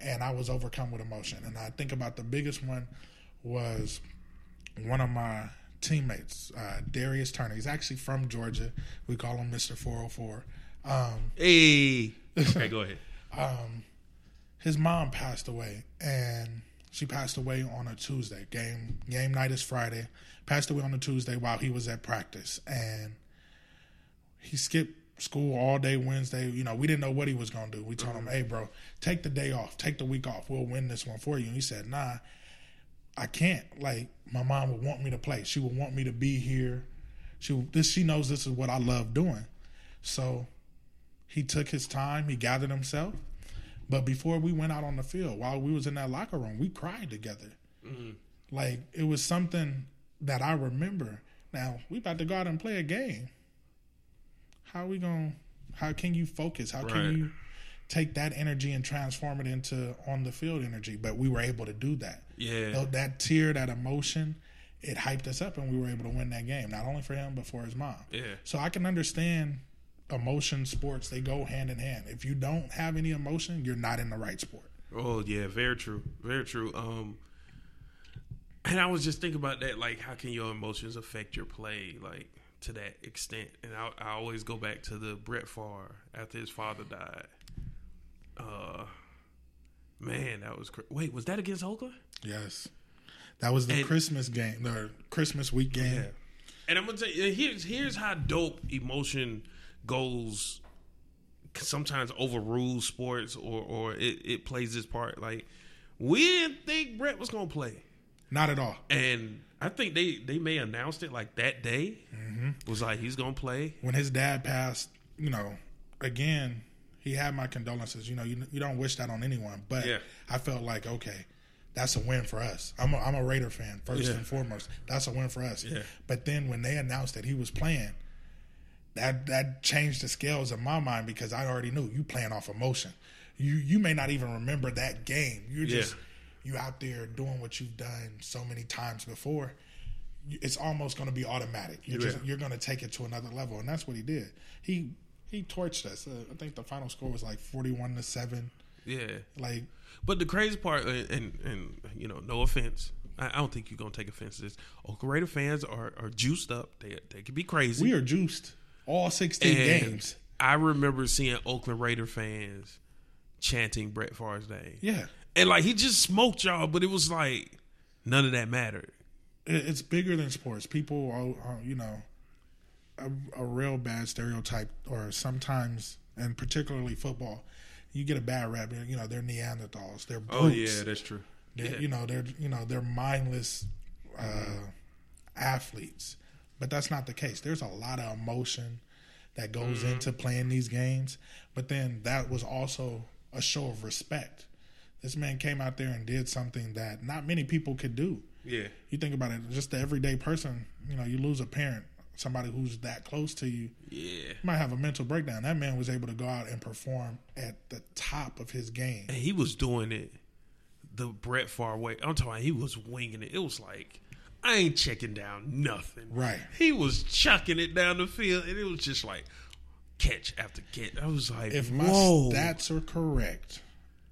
[SPEAKER 2] and I was overcome with emotion. And I think about the biggest one was one of my teammates, uh, Darius Turner. He's actually from Georgia. We call him Mister Four Hundred Four. Um,
[SPEAKER 1] Hey. *laughs* Okay, go ahead.
[SPEAKER 2] um, his mom passed away, and she passed away on a Tuesday. Game game night is Friday. Passed away on a Tuesday while he was at practice, and he skipped school all day Wednesday. You know, we didn't know what he was gonna do. We told him, mm-hmm. "Hey, bro, take the day off, take the week off. We'll win this one for you." And he said, "Nah, I can't. Like, my mom would want me to play. She would want me to be here. She this she knows this is what I love doing. So he took his time. He gathered himself. But before we went out on the field, while we was in that locker room, we cried together. Mm-hmm. Like it was something that I remember. Now we about to go out and play a game. How we gonna? How can you focus? How
[SPEAKER 1] Right.
[SPEAKER 2] can you take that energy and transform it into on the field energy? But we were able to do that.
[SPEAKER 1] Yeah.
[SPEAKER 2] So that tear, that emotion, it hyped us up, and we were able to win that game. Not only for him, but for his mom.
[SPEAKER 1] Yeah.
[SPEAKER 2] So I can understand emotion sports they go hand in hand if you don't have any emotion you're not in the right sport
[SPEAKER 1] Oh yeah, very true, very true. Um, and I was just thinking about that, like how can your emotions affect your play, like to that extent? And I, I always go back to the Brett Favre after his father died. Uh, man, that was cra- wait, was that against Oakland?
[SPEAKER 2] yes that was the
[SPEAKER 1] And-
[SPEAKER 2] christmas game the christmas week game
[SPEAKER 1] And I'm gonna tell you, here's here's how dope emotion goes. Sometimes overrules sports, or or it, it plays its part. Like we didn't think Brett was gonna play.
[SPEAKER 2] not at all
[SPEAKER 1] And I think they they may announced it like that day. Mm-hmm. Was like he's gonna play.
[SPEAKER 2] when his dad passed you know again he had my condolences you know you, you don't wish that on anyone but
[SPEAKER 1] Yeah.
[SPEAKER 2] i felt like okay that's a win for us i'm a, I'm a raider fan first
[SPEAKER 1] Yeah.
[SPEAKER 2] and foremost that's a win for us
[SPEAKER 1] Yeah.
[SPEAKER 2] but then when they announced that he was playing that that changed the scales in my mind because I already knew you playing off emotion. You you may not even remember that game. You're just you out there doing what you've done so many times before. It's almost going to be automatic. You're just you're going to take it to another level, and that's what he did. He he torched us. Uh, I think the final score was like forty-one to seven.
[SPEAKER 1] Yeah.
[SPEAKER 2] Like
[SPEAKER 1] But the crazy part, uh, and and you know, no offense. I, I don't think you're gonna take offense to this. Oakland Raider fans are, are juiced up. They they can be crazy.
[SPEAKER 2] we are juiced all sixteen
[SPEAKER 1] And
[SPEAKER 2] games.
[SPEAKER 1] I remember seeing Oakland Raider fans chanting Brett Favre's name.
[SPEAKER 2] Yeah,
[SPEAKER 1] And like he just smoked y'all, but it was like none of that mattered.
[SPEAKER 2] it's bigger than sports. People are, are you know, a, a real bad stereotype, or sometimes, and particularly football, you get a bad rap. You know, they're Neanderthals. They're brutes.
[SPEAKER 1] Oh, yeah, that's true. Yeah.
[SPEAKER 2] You know, they're you know they're mindless uh, athletes, but that's not the case. There's a lot of emotion that goes
[SPEAKER 1] Mm-hmm.
[SPEAKER 2] into playing these games, but then that was also a show of respect. This man came out there and did something that not many people could do.
[SPEAKER 1] Yeah.
[SPEAKER 2] You think about it, just the everyday person. You know, you lose a parent, somebody who's that close to you
[SPEAKER 1] Yeah.
[SPEAKER 2] you might have a mental breakdown. That man was able to go out and perform at the top of his game.
[SPEAKER 1] And he was doing it the Brett Favre way. I'm talking. He was winging it. It was like I ain't checking down nothing.
[SPEAKER 2] Right.
[SPEAKER 1] He was chucking it down the field, and it was just like catch after catch. I was like,
[SPEAKER 2] If my
[SPEAKER 1] whoa.
[SPEAKER 2] stats are correct,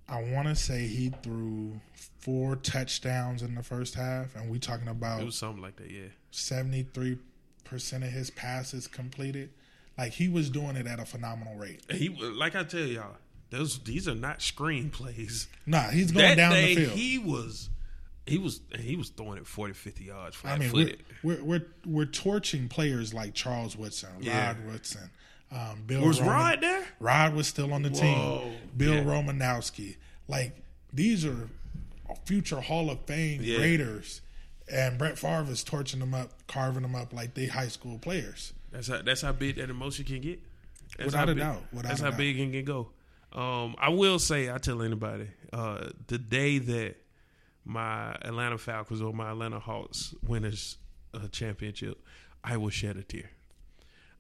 [SPEAKER 2] I want to say he threw four touchdowns in the first half, and we talking
[SPEAKER 1] it
[SPEAKER 2] about
[SPEAKER 1] was something like that. Yeah.
[SPEAKER 2] seventy three percent of his passes completed. Like he was doing it at a phenomenal rate.
[SPEAKER 1] He like I tell y'all, those these are not screen plays.
[SPEAKER 2] Nah, he's going
[SPEAKER 1] that
[SPEAKER 2] down
[SPEAKER 1] day
[SPEAKER 2] the field.
[SPEAKER 1] he was he was he was throwing it 40, 50 yards
[SPEAKER 2] I mean, we're, we're we're we're torching players like Charles Woodson,
[SPEAKER 1] Yeah.
[SPEAKER 2] Rod Woodson, um, Bill.
[SPEAKER 1] Was
[SPEAKER 2] Roman-
[SPEAKER 1] Rod there?
[SPEAKER 2] Rod was still on the
[SPEAKER 1] Whoa.
[SPEAKER 2] team. Bill
[SPEAKER 1] Yeah.
[SPEAKER 2] Romanowski, like these are future Hall of Fame
[SPEAKER 1] Yeah.
[SPEAKER 2] Raiders, and Brett Favre is torching them up, carving them up like they high school players.
[SPEAKER 1] That's how that's how big that emotion can get. That's
[SPEAKER 2] Without
[SPEAKER 1] how
[SPEAKER 2] a
[SPEAKER 1] big-
[SPEAKER 2] doubt, without
[SPEAKER 1] that's how
[SPEAKER 2] doubt.
[SPEAKER 1] big it can go. Um, I will say, I tell anybody, uh, the day that my Atlanta Falcons or my Atlanta Hawks winners a championship, I will shed a tear.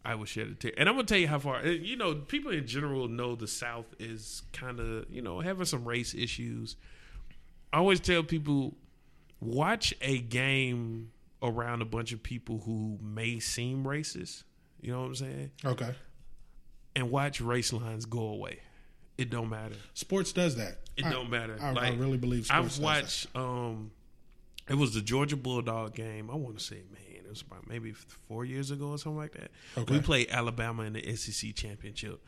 [SPEAKER 1] I will shed a tear, and I'm gonna tell you how far. uh, You know, people in general know the South is kind of you know having some race issues. I always tell people, watch a game around a bunch of people who may seem racist. You know what I'm saying?
[SPEAKER 2] Okay,
[SPEAKER 1] And watch race lines go away. It don't matter.
[SPEAKER 2] sports does that.
[SPEAKER 1] It
[SPEAKER 2] I-
[SPEAKER 1] don't matter.
[SPEAKER 2] I, I
[SPEAKER 1] Like,
[SPEAKER 2] really believe sports
[SPEAKER 1] I've
[SPEAKER 2] does that.
[SPEAKER 1] watched. Um, it was the Georgia Bulldog game. I want to say, man, was about maybe four years ago or something like that.
[SPEAKER 2] Okay.
[SPEAKER 1] We played Alabama in the SEC championship,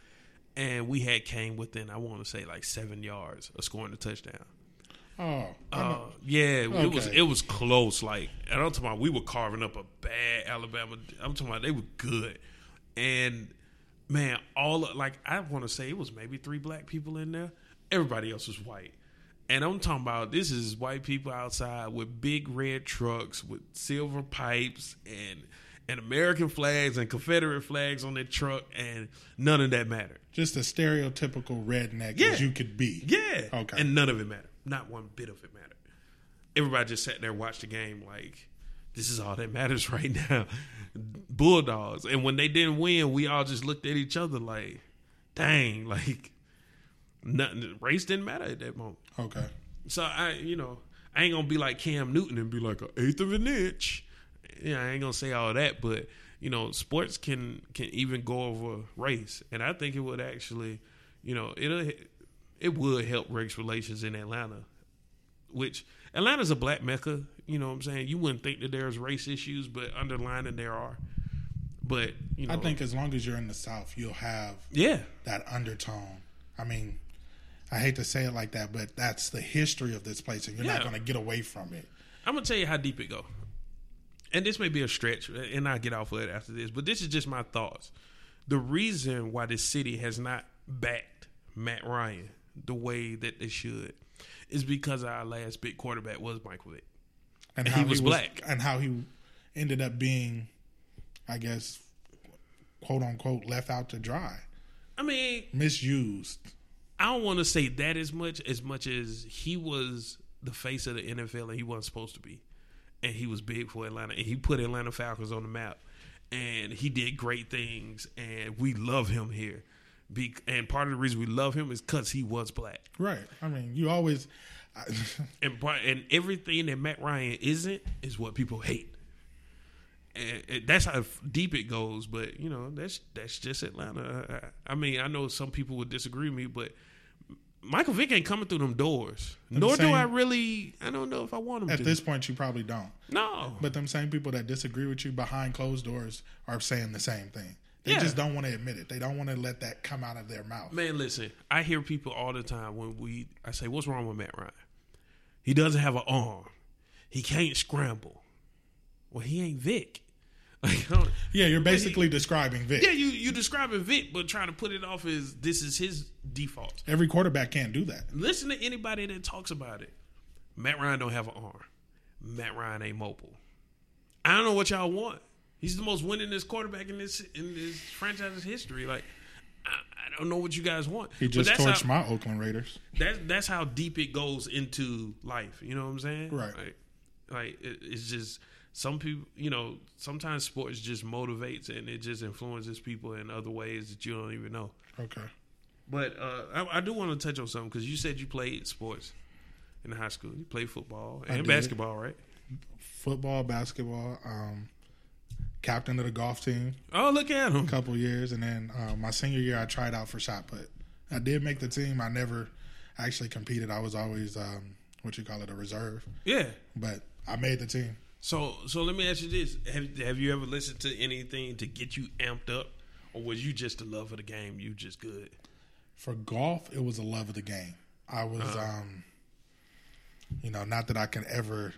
[SPEAKER 1] and we had came within I want to say like seven yards of scoring a touchdown.
[SPEAKER 2] Oh,
[SPEAKER 1] Uh, yeah, it was it was close. Like, and I'm talking about we were carving up a bad Alabama. I'm talking about they were good, and man, all like I want to say it was maybe three black people in there. Everybody else was white, and I'm talking about this is white people outside with big red trucks with silver pipes and and American flags and Confederate flags on their truck, and none of that mattered.
[SPEAKER 2] just a stereotypical redneck
[SPEAKER 1] Yeah.
[SPEAKER 2] as you could be.
[SPEAKER 1] Yeah.
[SPEAKER 2] Okay.
[SPEAKER 1] And none of it mattered. Not one bit of it mattered. Everybody just sat there and watched the game like, this is all that matters *laughs* right now. Bulldogs. And when they didn't win, we all just looked at each other like, dang, like nothing race didn't matter at that moment.
[SPEAKER 2] Okay.
[SPEAKER 1] So I you know, I ain't gonna be like Cam Newton and be like an eighth of an inch. Yeah, I ain't gonna say all that, but you know, sports can can even go over race, and I think it would actually, you know, it'll it would help race relations in Atlanta, which Atlanta's a black mecca. You know what I'm saying? You wouldn't think that there's race issues, but underlining there are. But you know,
[SPEAKER 2] I think as long as you're in the South, you'll have
[SPEAKER 1] yeah,
[SPEAKER 2] that undertone. I mean, I hate to say it like that, but that's the history of this place, and you're not going to get away from it.
[SPEAKER 1] I'm gonna tell you how deep it go. And this may be a stretch, and I'll get off of it after this. But this is just my thoughts. The reason why this city has not backed Matt Ryan the way that they should is because our last big quarterback was Michael Vick.
[SPEAKER 2] And,
[SPEAKER 1] And
[SPEAKER 2] how
[SPEAKER 1] he was black.
[SPEAKER 2] and how he ended up being, I guess, quote unquote, left out to dry,
[SPEAKER 1] I mean,
[SPEAKER 2] misused.
[SPEAKER 1] I don't want to say that as much as much as he was the face of the NFL and he wasn't supposed to be, and he was big for Atlanta and he put Atlanta Falcons on the map, and he did great things, and we love him here. Be, and part of the reason we love him is because he was black,
[SPEAKER 2] Right. I mean, you always. I,
[SPEAKER 1] and and everything that Matt Ryan isn't is what people hate. And and that's how deep it goes, but you know that's that's just Atlanta. I, I mean, I know some people would disagree with me, but Michael Vick ain't coming through them doors. Nor do I really. I don't know if I want him
[SPEAKER 2] at
[SPEAKER 1] to.
[SPEAKER 2] this point, you probably don't.
[SPEAKER 1] no,
[SPEAKER 2] But them same people that disagree with you behind closed doors are saying the same thing. They
[SPEAKER 1] Yeah.
[SPEAKER 2] just don't want to admit it. They don't want to let that come out of their mouth.
[SPEAKER 1] man, listen. I hear people all the time when we. I say, "What's wrong with Matt Ryan? He doesn't have an arm. He can't scramble. Well, he ain't Vick. Like, I don't-
[SPEAKER 2] Yeah, you're basically describing Vick.
[SPEAKER 1] yeah, you you describing Vick, but trying to put it off as this is his default.
[SPEAKER 2] Every quarterback can't do that.
[SPEAKER 1] Listen to anybody that talks about it. Matt Ryan don't have an arm. Matt Ryan ain't mobile. I don't know what y'all want. He's the most winningest quarterback in this in this franchise's history. Like, I, I don't know what you guys want.
[SPEAKER 2] He
[SPEAKER 1] But
[SPEAKER 2] just
[SPEAKER 1] that's
[SPEAKER 2] torched
[SPEAKER 1] how,
[SPEAKER 2] my Oakland Raiders.
[SPEAKER 1] That's that's how deep it goes into life. You know what I'm saying?
[SPEAKER 2] Right.
[SPEAKER 1] Like, like it, it's just some people. You know, sometimes sports just motivates and it just influences people in other ways that you don't even know.
[SPEAKER 2] Okay.
[SPEAKER 1] But uh, I, I do want to touch on something because you said you played sports in high school. You played football and basketball, right?
[SPEAKER 2] Football, basketball, um, captain of the golf team
[SPEAKER 1] Oh, look at him.
[SPEAKER 2] a couple years, and then uh, my senior year I tried out for shot put. I did make the team. I never actually competed. I was always um, what you call it a reserve,
[SPEAKER 1] Yeah.
[SPEAKER 2] but I made the team.
[SPEAKER 1] So, so let me ask you this: Have Have you ever listened to anything to get you amped up, or was you just the love of the game? You just good.
[SPEAKER 2] For golf, it was a love of the game. I was
[SPEAKER 1] Uh-huh.
[SPEAKER 2] um You know, not that I can ever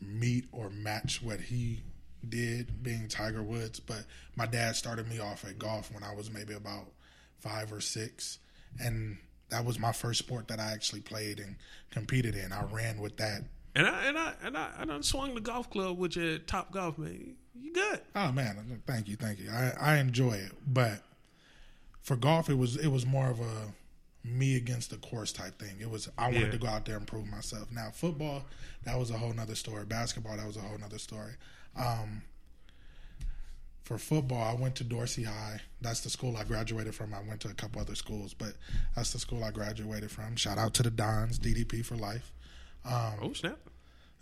[SPEAKER 2] meet or match what he did being Tiger Woods, but my dad started me off at golf when I was maybe about five or six. And that was my first sport that I actually played and competed in. I ran with that.
[SPEAKER 1] And I and I and I, I swung the golf club with your top golf man. You good?
[SPEAKER 2] Oh man, thank you, thank you. I, I enjoy it, but for golf, it was it was more of a me against the course type thing. It was I wanted
[SPEAKER 1] Yeah.
[SPEAKER 2] to go out there and prove myself. Now football, that was a whole nother story. Basketball, that was a whole nother story. Um, for football, I went to Dorsey High. That's the school I graduated from. I went to a couple other schools, but that's the school I graduated from. Shout out to the Dons, DDP for life.
[SPEAKER 1] Oh snap!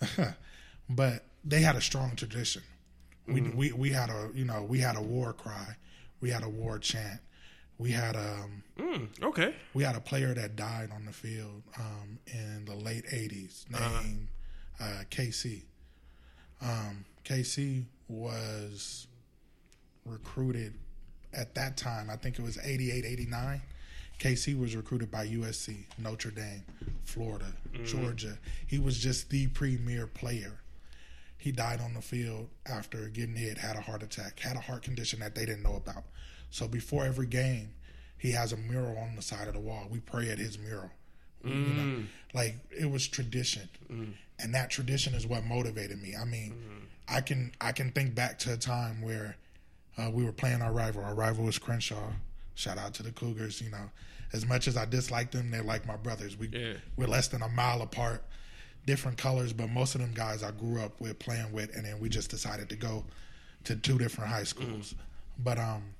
[SPEAKER 1] *laughs*
[SPEAKER 2] but they had a strong tradition. We, we we had a you know we had a war cry, we had a war chant, we had um
[SPEAKER 1] Mm, okay.
[SPEAKER 2] we had a player that died on the field um, in the late '80s named uh, KC. Um, KC was recruited at that time. I think it was 88, 89. KC was recruited by USC, Notre Dame, Florida, Georgia. He was just the premier player. He died on the field after getting hit, had a heart attack, had a heart condition that they didn't know about. So before every game, he has a mural on the side of the wall. We pray at his mural. You know, mm. like it was tradition, mm. and that tradition is what motivated me. I mean, mm-hmm. I can I can think back to a time where uh, we were playing our rival. Our rival was Crenshaw. Shout out to the Cougars. You know, as much as I dislike them, they're like my brothers. We
[SPEAKER 1] Yeah.
[SPEAKER 2] we're less than a mile apart, different colors, but most of them guys I grew up with playing with, and then we just decided to go to two different high schools. But um,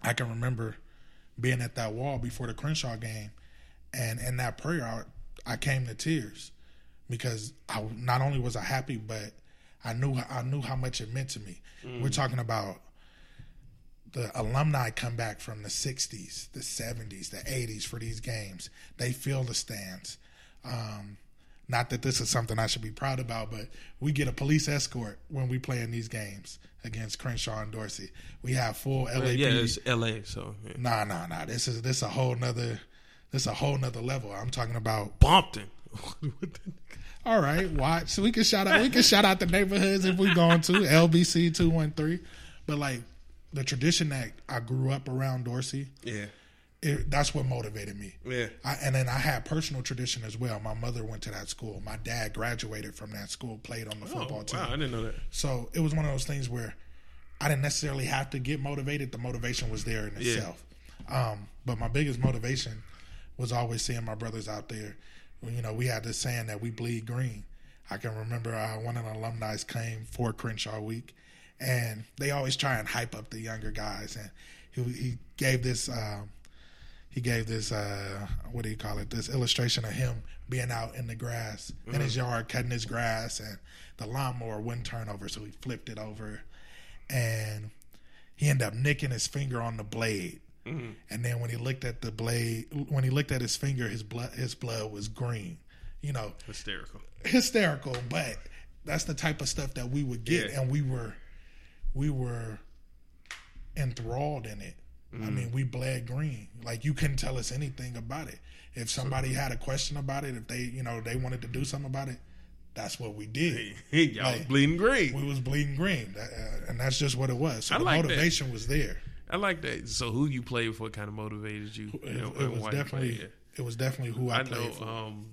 [SPEAKER 2] I can remember being at that wall before the Crenshaw game, and in that prayer, I, I came to tears because I not only was I happy, but I knew I knew how much it meant to me. We're talking about the alumni come back from the 60s, the 70s, the 80s for these games. They fill the stands. Um, not that this is something I should be proud about, but we get a police escort when we play in these games against Crenshaw and Dorsey. We have full LAPD.
[SPEAKER 1] Yeah, it's L.A. So yeah.
[SPEAKER 2] Nah, nah, nah. This is this a whole nother this a whole nother level. I'm talking about
[SPEAKER 1] Bumpton. *laughs* *laughs*
[SPEAKER 2] all right, watch. So we can shout out we can shout out the neighborhoods if we going to LBC two one three. But like the tradition that I grew up around Dorsey,
[SPEAKER 1] yeah,
[SPEAKER 2] it, that's what motivated me.
[SPEAKER 1] yeah.
[SPEAKER 2] I, and then I had personal tradition as well. My mother went to that school. My dad graduated from that school, played on the
[SPEAKER 1] Oh,
[SPEAKER 2] football team.
[SPEAKER 1] wow, I didn't know that.
[SPEAKER 2] So it was one of those things where I didn't necessarily have to get motivated. The motivation was there in
[SPEAKER 1] Yeah.
[SPEAKER 2] itself. Um, but my biggest motivation was always seeing my brothers out there. You know, we had this saying that we bleed green. I can remember uh, one of the alumni came for Crenshaw Week, and they always try and hype up the younger guys. And he, he gave this. Um, he gave this uh what do you call it this illustration of him being out in the grass in his yard cutting his grass and the lawnmower wouldn't turn over so he flipped it over and he ended up nicking his finger on the blade and then when he looked at the blade when he looked at his finger his blood his blood was green you know
[SPEAKER 1] Hysterical.
[SPEAKER 2] hysterical, but that's the type of stuff that we would get,
[SPEAKER 1] Yeah.
[SPEAKER 2] and we were we were enthralled in it.
[SPEAKER 1] Mm-hmm.
[SPEAKER 2] I mean, we bled green. Like you couldn't tell us anything about it. If somebody had a question about it, if they you know they wanted to do something about it, that's what we did.
[SPEAKER 1] Y'all
[SPEAKER 2] Like-
[SPEAKER 1] bleeding green.
[SPEAKER 2] We was bleeding green, That- uh, and that's just what it was. So
[SPEAKER 1] I
[SPEAKER 2] the
[SPEAKER 1] like that.
[SPEAKER 2] motivation was there.
[SPEAKER 1] I like that. So who you played for kind of motivated you?
[SPEAKER 2] It,
[SPEAKER 1] you know,
[SPEAKER 2] it was definitely it was definitely who I,
[SPEAKER 1] I
[SPEAKER 2] played
[SPEAKER 1] know,
[SPEAKER 2] for.
[SPEAKER 1] um,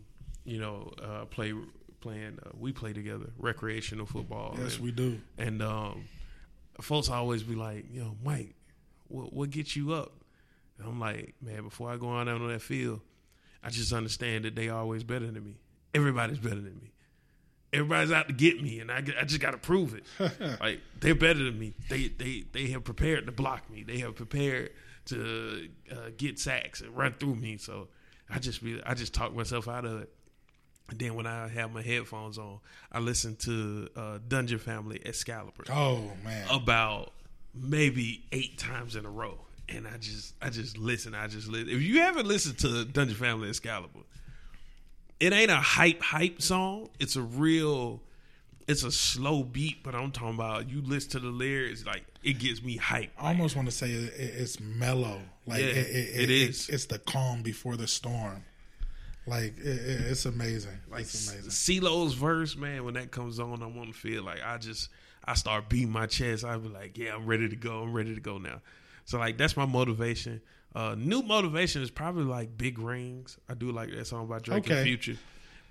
[SPEAKER 1] you know, uh, play playing. Uh, we play together, recreational football.
[SPEAKER 2] yes,
[SPEAKER 1] and,
[SPEAKER 2] we do.
[SPEAKER 1] And um, folks always be like, "Yo, Mike, what what gets you up?" And I'm like, "Man, before I go on out on that field, I just understand that they always better than me. Everybody's better than me. Everybody's out to get me, and I, I just got to prove it. *laughs* like they're better than me. They they they have prepared to block me. They have prepared to uh, get sacks and run through me. So I just be I just talk myself out of it. And then when I have my headphones on, I listen to uh, Dungeon Family Excalibur
[SPEAKER 2] Oh man,
[SPEAKER 1] about maybe eight times in a row, and I just I just listen. I just listen. If you haven't listened to Dungeon Family Excalibur, it ain't a hype hype song. It's a real. It's a slow beat, but I'm talking about you listen to the lyrics, like it gets me hype.
[SPEAKER 2] I almost want to say it, it- it's mellow. Like
[SPEAKER 1] Yeah,
[SPEAKER 2] it, it
[SPEAKER 1] is.
[SPEAKER 2] it's the calm before the storm. Like it, it, it's amazing.
[SPEAKER 1] Like
[SPEAKER 2] it's amazing.
[SPEAKER 1] CeeLo's verse, man, when that comes on, I'm on the field. Like I just I start beating my chest. I be like, yeah, I'm ready to go. I'm ready to go now. So like that's my motivation. Uh, new motivation is probably like Big Rings. I do like that song by Drake
[SPEAKER 2] Okay.
[SPEAKER 1] and Future.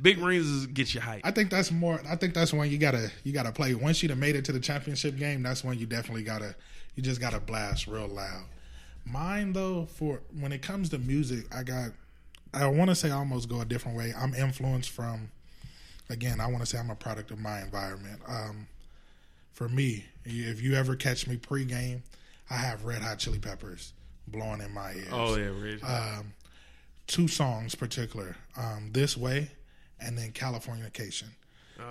[SPEAKER 1] Big Rings is get you hype.
[SPEAKER 2] I think that's more. I think that's when you gotta you gotta play. Once you have made it to the championship game, that's when you definitely gotta you just gotta blast real loud. Mine though, for when it comes to music, I got. I want to say I almost go a different way. I'm influenced from. Again, I want to say I'm a product of my environment. Um, for me, if you ever catch me pregame, I have Red Hot Chili Peppers blowing in my ears
[SPEAKER 1] oh yeah,
[SPEAKER 2] um, two songs particular um, this way and then californication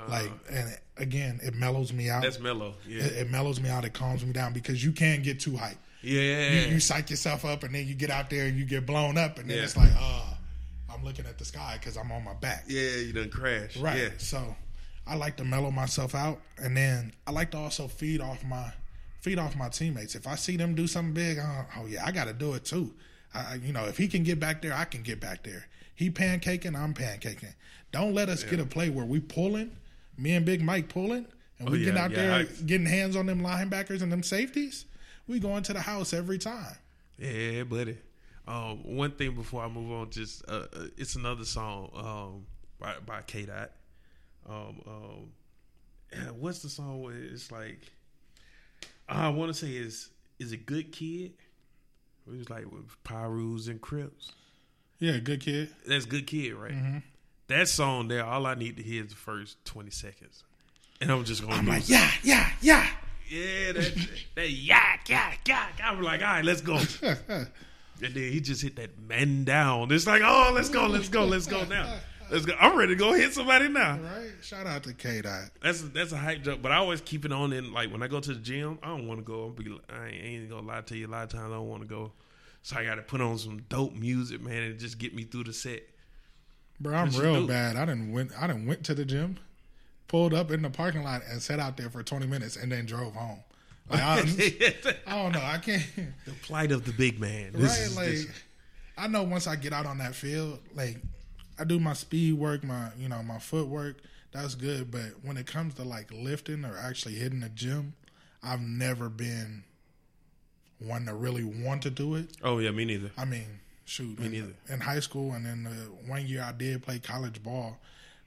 [SPEAKER 2] like and again it mellows me out
[SPEAKER 1] that's mellow. Yeah,
[SPEAKER 2] it, it mellows me out it calms me down because you can't get too hype
[SPEAKER 1] yeah.
[SPEAKER 2] you, you psych yourself up and then you get out there and you get blown up and then
[SPEAKER 1] Yeah.
[SPEAKER 2] it's like oh i'm looking at the sky because i'm on my back
[SPEAKER 1] yeah, you done crash.
[SPEAKER 2] Right.
[SPEAKER 1] Yeah.
[SPEAKER 2] So I like to mellow myself out, and then I like to also feed off my feed off my teammates. If I see them do something big, uh, oh yeah, I got to do it too. I, you know, if he can get back there, I can get back there. He pancaking, I'm pancaking. Don't let us get a play where we pulling, me and Big Mike pulling, and we
[SPEAKER 1] Oh, yeah,
[SPEAKER 2] getting out
[SPEAKER 1] yeah,
[SPEAKER 2] there
[SPEAKER 1] I-
[SPEAKER 2] getting hands on them linebackers and them safeties. We going to the house every time.
[SPEAKER 1] Yeah, buddy. Um, one thing before I move on, just uh, uh, it's another song um, by by K Dot. Um, um, *clears throat* what's the song? Where it's like I want to say is is a Good Kid? It was like with Pyrus and Crips.
[SPEAKER 2] Yeah, good kid.
[SPEAKER 1] That's Good Kid, right?
[SPEAKER 2] Mm-hmm.
[SPEAKER 1] That song there, all I need to hear is the first twenty seconds, and I'm just gonna
[SPEAKER 2] I'm like, yeah, yeah, yeah.
[SPEAKER 1] yeah, that, that yak, yak, yak. I'm like, all right, let's go. *laughs* And then he just hit that man down. It's like, oh, let's go, let's go, let's go now. Let's go. I'm ready to go hit somebody now.
[SPEAKER 2] right. Shout out to K Dot.
[SPEAKER 1] That's that's a hype joke, but I always keep it on. And like when I go to the gym, I don't want to go. Be, I ain't, ain't gonna lie to you. A lot of times I don't want to go, so I got to put on some dope music, man, and just get me through the set.
[SPEAKER 2] Bro, I'm real
[SPEAKER 1] do?
[SPEAKER 2] bad. I didn't went. I didn't went to the gym, pulled up in the parking lot, and sat out there for 20 minutes, and then drove home. Like I, *laughs* I don't know. I can't.
[SPEAKER 1] The plight of the big man. This
[SPEAKER 2] right?
[SPEAKER 1] is-
[SPEAKER 2] like
[SPEAKER 1] this-
[SPEAKER 2] I know once I get out on that field, like I do my speed work, my you know my footwork. That's good, but when it comes to like lifting or actually hitting the gym, I've never been one to really want to do it.
[SPEAKER 1] oh yeah, me neither.
[SPEAKER 2] I mean, shoot,
[SPEAKER 1] Me
[SPEAKER 2] in,
[SPEAKER 1] neither.
[SPEAKER 2] in high school and then the one year I did play college ball,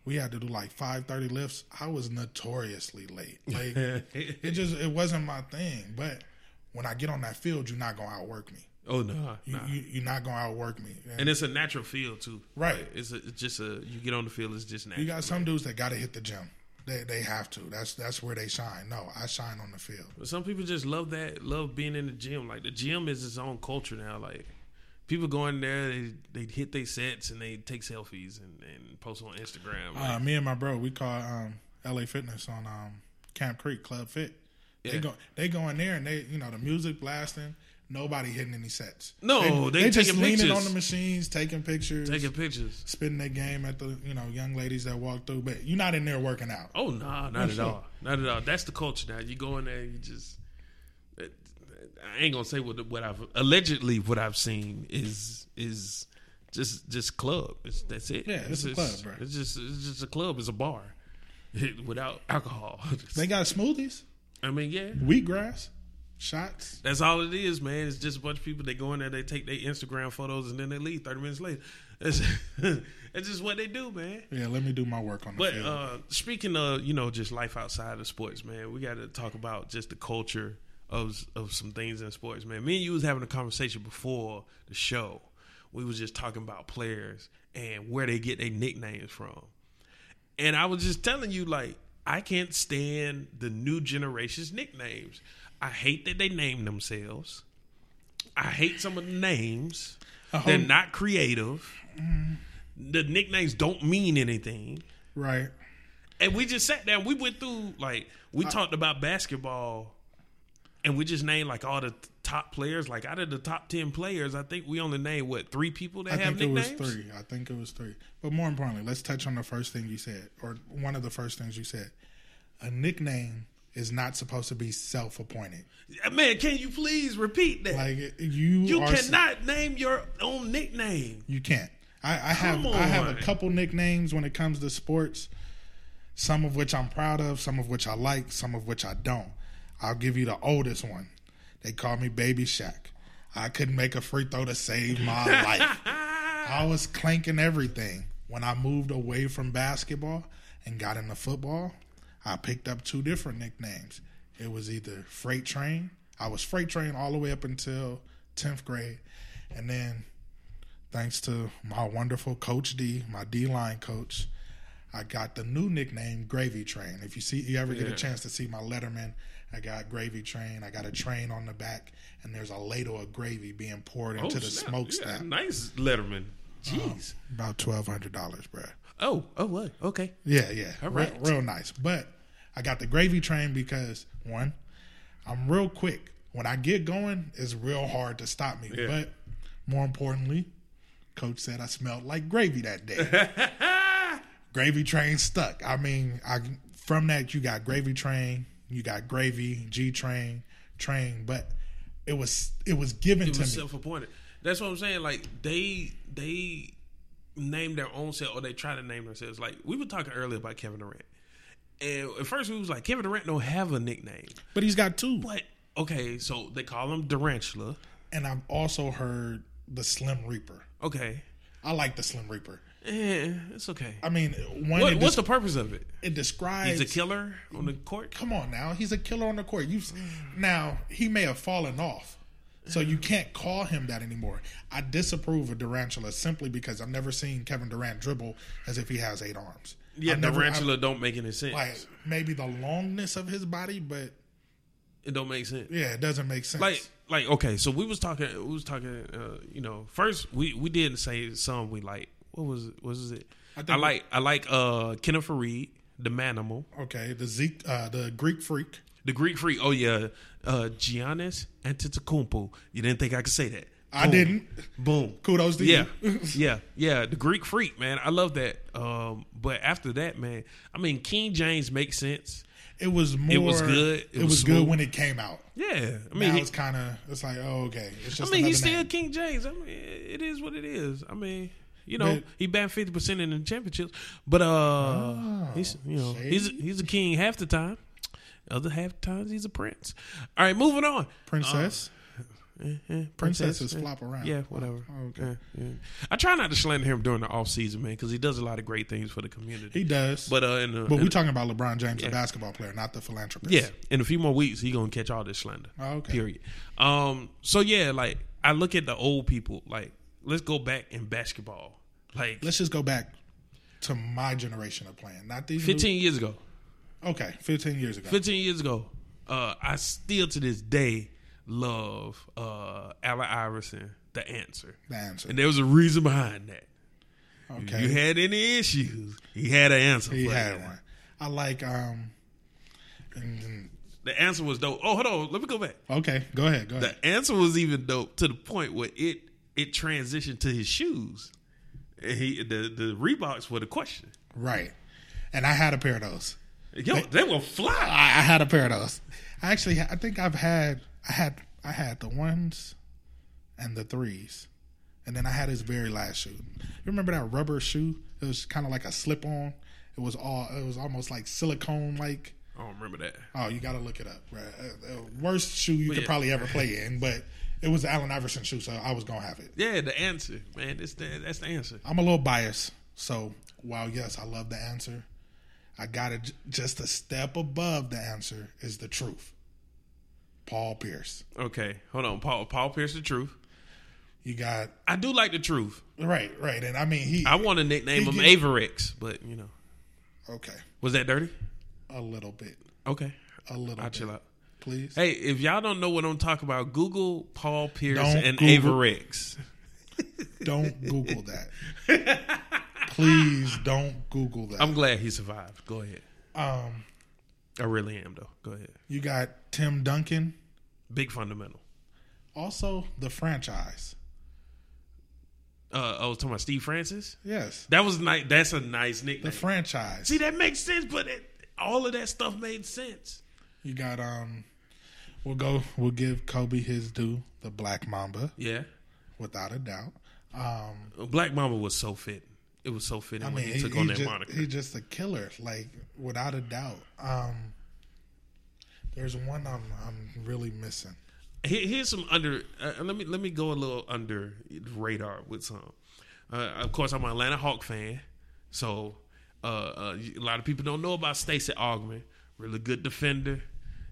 [SPEAKER 2] we had to do like five thirty lifts. I was notoriously late. *laughs* Like it just it wasn't my thing. But when I get on that field, you're not gonna outwork me.
[SPEAKER 1] oh no,
[SPEAKER 2] You,
[SPEAKER 1] nah.
[SPEAKER 2] you, you're not gonna outwork me. And
[SPEAKER 1] and it's a natural field too.
[SPEAKER 2] Right.
[SPEAKER 1] Like, it's, a, it's just a you get on the field. It's just natural.
[SPEAKER 2] you got some dudes that got to hit the gym. They they have to. That's that's where they shine. No, I shine on the field.
[SPEAKER 1] But some people just love that, love being in the gym. Like the gym is its own culture now. Like people go in there, they they hit their sets and they take selfies and, and post on Instagram. Like,
[SPEAKER 2] Uh, me and my bro, we call um, LA Fitness on um, Camp Creek Club Fit. They
[SPEAKER 1] Yeah.
[SPEAKER 2] go they go in there and they you know the music blasting. Nobody hitting any sets.
[SPEAKER 1] No, they
[SPEAKER 2] just leaning
[SPEAKER 1] pictures.
[SPEAKER 2] on the machines, taking pictures,
[SPEAKER 1] taking pictures.
[SPEAKER 2] spitting their game at the you know young ladies that walk through. But you're not in there working out.
[SPEAKER 1] Oh no, nah, not at all, not at all. That's the culture now. You go in there, you just. I ain't gonna say what what I've allegedly what I've seen is is just just club. It's, that's it.
[SPEAKER 2] Yeah, it's a club, bro.
[SPEAKER 1] It's just it's just a club. It's a bar *laughs* without alcohol. *laughs*
[SPEAKER 2] They got smoothies,
[SPEAKER 1] I mean, yeah,
[SPEAKER 2] wheatgrass, shots.
[SPEAKER 1] That's all it is, man. It's just a bunch of people. They go in there, they take their Instagram photos, and then they leave thirty minutes later. *laughs* It's, it's just what they do, man.
[SPEAKER 2] Yeah, let me do my work on the
[SPEAKER 1] But
[SPEAKER 2] field.
[SPEAKER 1] uh, speaking of you know just life outside of sports, man, we got to talk about just the culture of of some things in sports, man. Me and you was having a conversation before the show. We was just talking about players and where they get their nicknames from, and I was just telling you like I can't stand the new generation's nicknames. I hate that they name themselves. I hate some of the names.
[SPEAKER 2] I
[SPEAKER 1] They're not creative. The nicknames don't mean anything.
[SPEAKER 2] right.
[SPEAKER 1] And we just sat down. We went through like we talked about basketball, and we just named like all the top players. Like out of the top ten players, I think we only named what three people that have nicknames?
[SPEAKER 2] I
[SPEAKER 1] have
[SPEAKER 2] think it was three. I think it was three. But more importantly, let's touch on the first thing you said, or one of the first things you said. A nickname is not supposed to be self-appointed.
[SPEAKER 1] Man, can you please repeat that?
[SPEAKER 2] Like you,
[SPEAKER 1] you cannot name your own nickname.
[SPEAKER 2] You can't. I, I have
[SPEAKER 1] Come
[SPEAKER 2] I have a couple nicknames when it comes to sports. Some of which I'm proud of, some of which I like, some of which I don't. I'll give you the oldest one. They call me Baby Shaq. I couldn't make a free throw to save my *laughs* life. I was clanking everything. When I moved away from basketball and got into football, I picked up two different nicknames. It was either Freight Train. I was Freight Train all the way up until 10th grade. And then, thanks to my wonderful Coach D, my D line coach, I got the new nickname Gravy Train. If you see, you ever get a chance to see my Letterman, I got Gravy Train. I got a train on the back, and there's a ladle of gravy being poured into oh, the
[SPEAKER 1] snap.
[SPEAKER 2] smokestack.
[SPEAKER 1] Oh, Yeah, nice Letterman. Um, Jeez.
[SPEAKER 2] About twelve hundred dollars, bruh.
[SPEAKER 1] oh, oh, what? Okay.
[SPEAKER 2] Yeah, yeah,
[SPEAKER 1] All
[SPEAKER 2] real,
[SPEAKER 1] right.
[SPEAKER 2] real nice. But I got the gravy train because one, I'm real quick. When I get going, it's real hard to stop me.
[SPEAKER 1] Yeah.
[SPEAKER 2] But more importantly, coach said I smelled like gravy that day. *laughs* gravy train stuck. I mean, I from that you got gravy train, you got gravy, G train, train, but it was it was given
[SPEAKER 1] It
[SPEAKER 2] to
[SPEAKER 1] was
[SPEAKER 2] me.
[SPEAKER 1] self appointed. That's what I'm saying. Like they they name their own self or they try to name themselves. Like we were talking earlier about Kevin Durant. And at first we was like Kevin Durant don't have a nickname.
[SPEAKER 2] But he's got two.
[SPEAKER 1] But okay, so they call him Durantula.
[SPEAKER 2] And I've also heard the Slim Reaper.
[SPEAKER 1] Okay.
[SPEAKER 2] I like the Slim Reaper.
[SPEAKER 1] Eh, it's okay.
[SPEAKER 2] I mean,
[SPEAKER 1] What,
[SPEAKER 2] it,
[SPEAKER 1] what's the purpose of it?
[SPEAKER 2] it describes
[SPEAKER 1] He's a killer on the court.
[SPEAKER 2] Come on now, he's a killer on the court. You now he may have fallen off, so you can't call him that anymore. I disapprove of Durantula simply because I've never seen Kevin Durant dribble as if he has eight arms.
[SPEAKER 1] Yeah,
[SPEAKER 2] I've never-
[SPEAKER 1] Durantula don't make any sense.
[SPEAKER 2] Like maybe the longness of his body, but
[SPEAKER 1] it don't make sense.
[SPEAKER 2] yeah, it doesn't make sense.
[SPEAKER 1] Like, like okay, so we was talking. We was talking. Uh, you know, first we we didn't say some we like. What was it? What was it? I,
[SPEAKER 2] think we-
[SPEAKER 1] like I like uh Kenneth Faried, the Manimal,
[SPEAKER 2] okay, the Zeke, uh, the Greek freak.
[SPEAKER 1] the Greek freak. Oh yeah, uh Giannis Antetokounmpo. You didn't think I could say that?
[SPEAKER 2] I didn't.
[SPEAKER 1] Boom.
[SPEAKER 2] Kudos to
[SPEAKER 1] Yeah,
[SPEAKER 2] you.
[SPEAKER 1] yeah, *laughs* yeah. Yeah. The Greek freak, man. I love that. Um, but after that, man, I mean, King James makes sense.
[SPEAKER 2] It was more.
[SPEAKER 1] It was good. It
[SPEAKER 2] It,
[SPEAKER 1] was
[SPEAKER 2] was, good when it came out.
[SPEAKER 1] Yeah, I
[SPEAKER 2] I
[SPEAKER 1] mean,
[SPEAKER 2] mean, now it's kind of it's like oh okay. It's
[SPEAKER 1] I mean, he's still
[SPEAKER 2] name.
[SPEAKER 1] King James. I mean, it is what it is. I mean, you know, he batted fifty percent in the championships, but uh, he's you know he's he's a king half the time. Other half times he's a prince. All right, moving on.
[SPEAKER 2] princess.
[SPEAKER 1] Eh, eh,
[SPEAKER 2] Princesses
[SPEAKER 1] eh.
[SPEAKER 2] flop around.
[SPEAKER 1] Yeah, whatever.
[SPEAKER 2] Okay.
[SPEAKER 1] Yeah. I try not to slander him during the off season, man, because he does a lot of great things for the community.
[SPEAKER 2] he does.
[SPEAKER 1] but uh, in the,
[SPEAKER 2] But we
[SPEAKER 1] the-
[SPEAKER 2] talking about LeBron James,
[SPEAKER 1] Yeah.
[SPEAKER 2] the basketball player, not the philanthropist.
[SPEAKER 1] Yeah, in a few more weeks, he gonna catch all this slander.
[SPEAKER 2] Oh, okay.
[SPEAKER 1] Period. Um. So yeah, like I look at the old people. Like, let's go back in basketball. Like
[SPEAKER 2] Let's just go back to my generation of playing, not these. new-
[SPEAKER 1] fifteen years ago.
[SPEAKER 2] okay, fifteen years ago.
[SPEAKER 1] Fifteen years ago. Uh, I still to this day love uh Allen Iverson, the answer,
[SPEAKER 2] the answer.
[SPEAKER 1] and there was a reason behind that. If
[SPEAKER 2] Okay,
[SPEAKER 1] you had any issues, he had an answer.
[SPEAKER 2] he had
[SPEAKER 1] you.
[SPEAKER 2] one. I like. um and-
[SPEAKER 1] The answer was dope. Oh, hold on. Let me go back.
[SPEAKER 2] Okay, go ahead. Go ahead.
[SPEAKER 1] The answer was even dope to the point where it it transitioned to his shoes. And he the the Reeboks were the question.
[SPEAKER 2] Right, and I had a pair of those.
[SPEAKER 1] Yo, they were fly.
[SPEAKER 2] I, I had a pair of those. I actually, I think I've had, I had, I had the ones and the threes, and then I had his very last shoe. You remember that rubber shoe? It was kind of like a slip on. It was all, it was almost like silicone like.
[SPEAKER 1] I don't remember that.
[SPEAKER 2] Oh, you got to look it up. Right? Uh, uh, worst shoe you could
[SPEAKER 1] yeah.
[SPEAKER 2] probably ever play in, but it was the Allen Iverson shoe, so I was gonna have it.
[SPEAKER 1] Yeah, the answer, man. That's the, that's the answer.
[SPEAKER 2] I'm a little biased, so while yes, I love the answer, I got it just a step above the answer is the truth. Paul Pierce.
[SPEAKER 1] Okay, hold on. Paul Paul Pierce, the truth.
[SPEAKER 2] You got
[SPEAKER 1] I do like the truth.
[SPEAKER 2] right, right, and I mean he.
[SPEAKER 1] I want to nickname him
[SPEAKER 2] get-
[SPEAKER 1] Averex, but you know,
[SPEAKER 2] okay,
[SPEAKER 1] was that dirty?
[SPEAKER 2] a little bit,
[SPEAKER 1] Okay,
[SPEAKER 2] a little
[SPEAKER 1] I'll chill out.
[SPEAKER 2] Please.
[SPEAKER 1] Hey, if y'all don't know what I'm talking about, Google Paul Pierce
[SPEAKER 2] Don't
[SPEAKER 1] and
[SPEAKER 2] Google-
[SPEAKER 1] Averex. *laughs*
[SPEAKER 2] Don't Google that. please don't Google that.
[SPEAKER 1] I'm glad he survived. Go ahead.
[SPEAKER 2] um,
[SPEAKER 1] I really am though. Go ahead.
[SPEAKER 2] you got Tim Duncan,
[SPEAKER 1] Big fundamental.
[SPEAKER 2] also the franchise.
[SPEAKER 1] Uh, I was talking about Steve Francis.
[SPEAKER 2] Yes,
[SPEAKER 1] That was nice. That's a nice nickname.
[SPEAKER 2] the franchise.
[SPEAKER 1] See, that makes sense, but it, all of that stuff made sense.
[SPEAKER 2] You got um, we'll go. We'll give Kobe his due, the Black Mamba.
[SPEAKER 1] Yeah.
[SPEAKER 2] without a doubt. Um,
[SPEAKER 1] Black Mamba was so fit. It was so fitting
[SPEAKER 2] I
[SPEAKER 1] when
[SPEAKER 2] mean,
[SPEAKER 1] he
[SPEAKER 2] he,
[SPEAKER 1] took
[SPEAKER 2] he
[SPEAKER 1] on that
[SPEAKER 2] just,
[SPEAKER 1] moniker.
[SPEAKER 2] he's just a killer, like without a doubt. Um, there's one I'm I'm really missing.
[SPEAKER 1] Here- Here's some under. Uh, let me let me go a little under radar with some. Uh, of course, I'm an Atlanta Hawk fan, so uh, uh, a lot of people don't know about Stacey Augmon. Really good defender.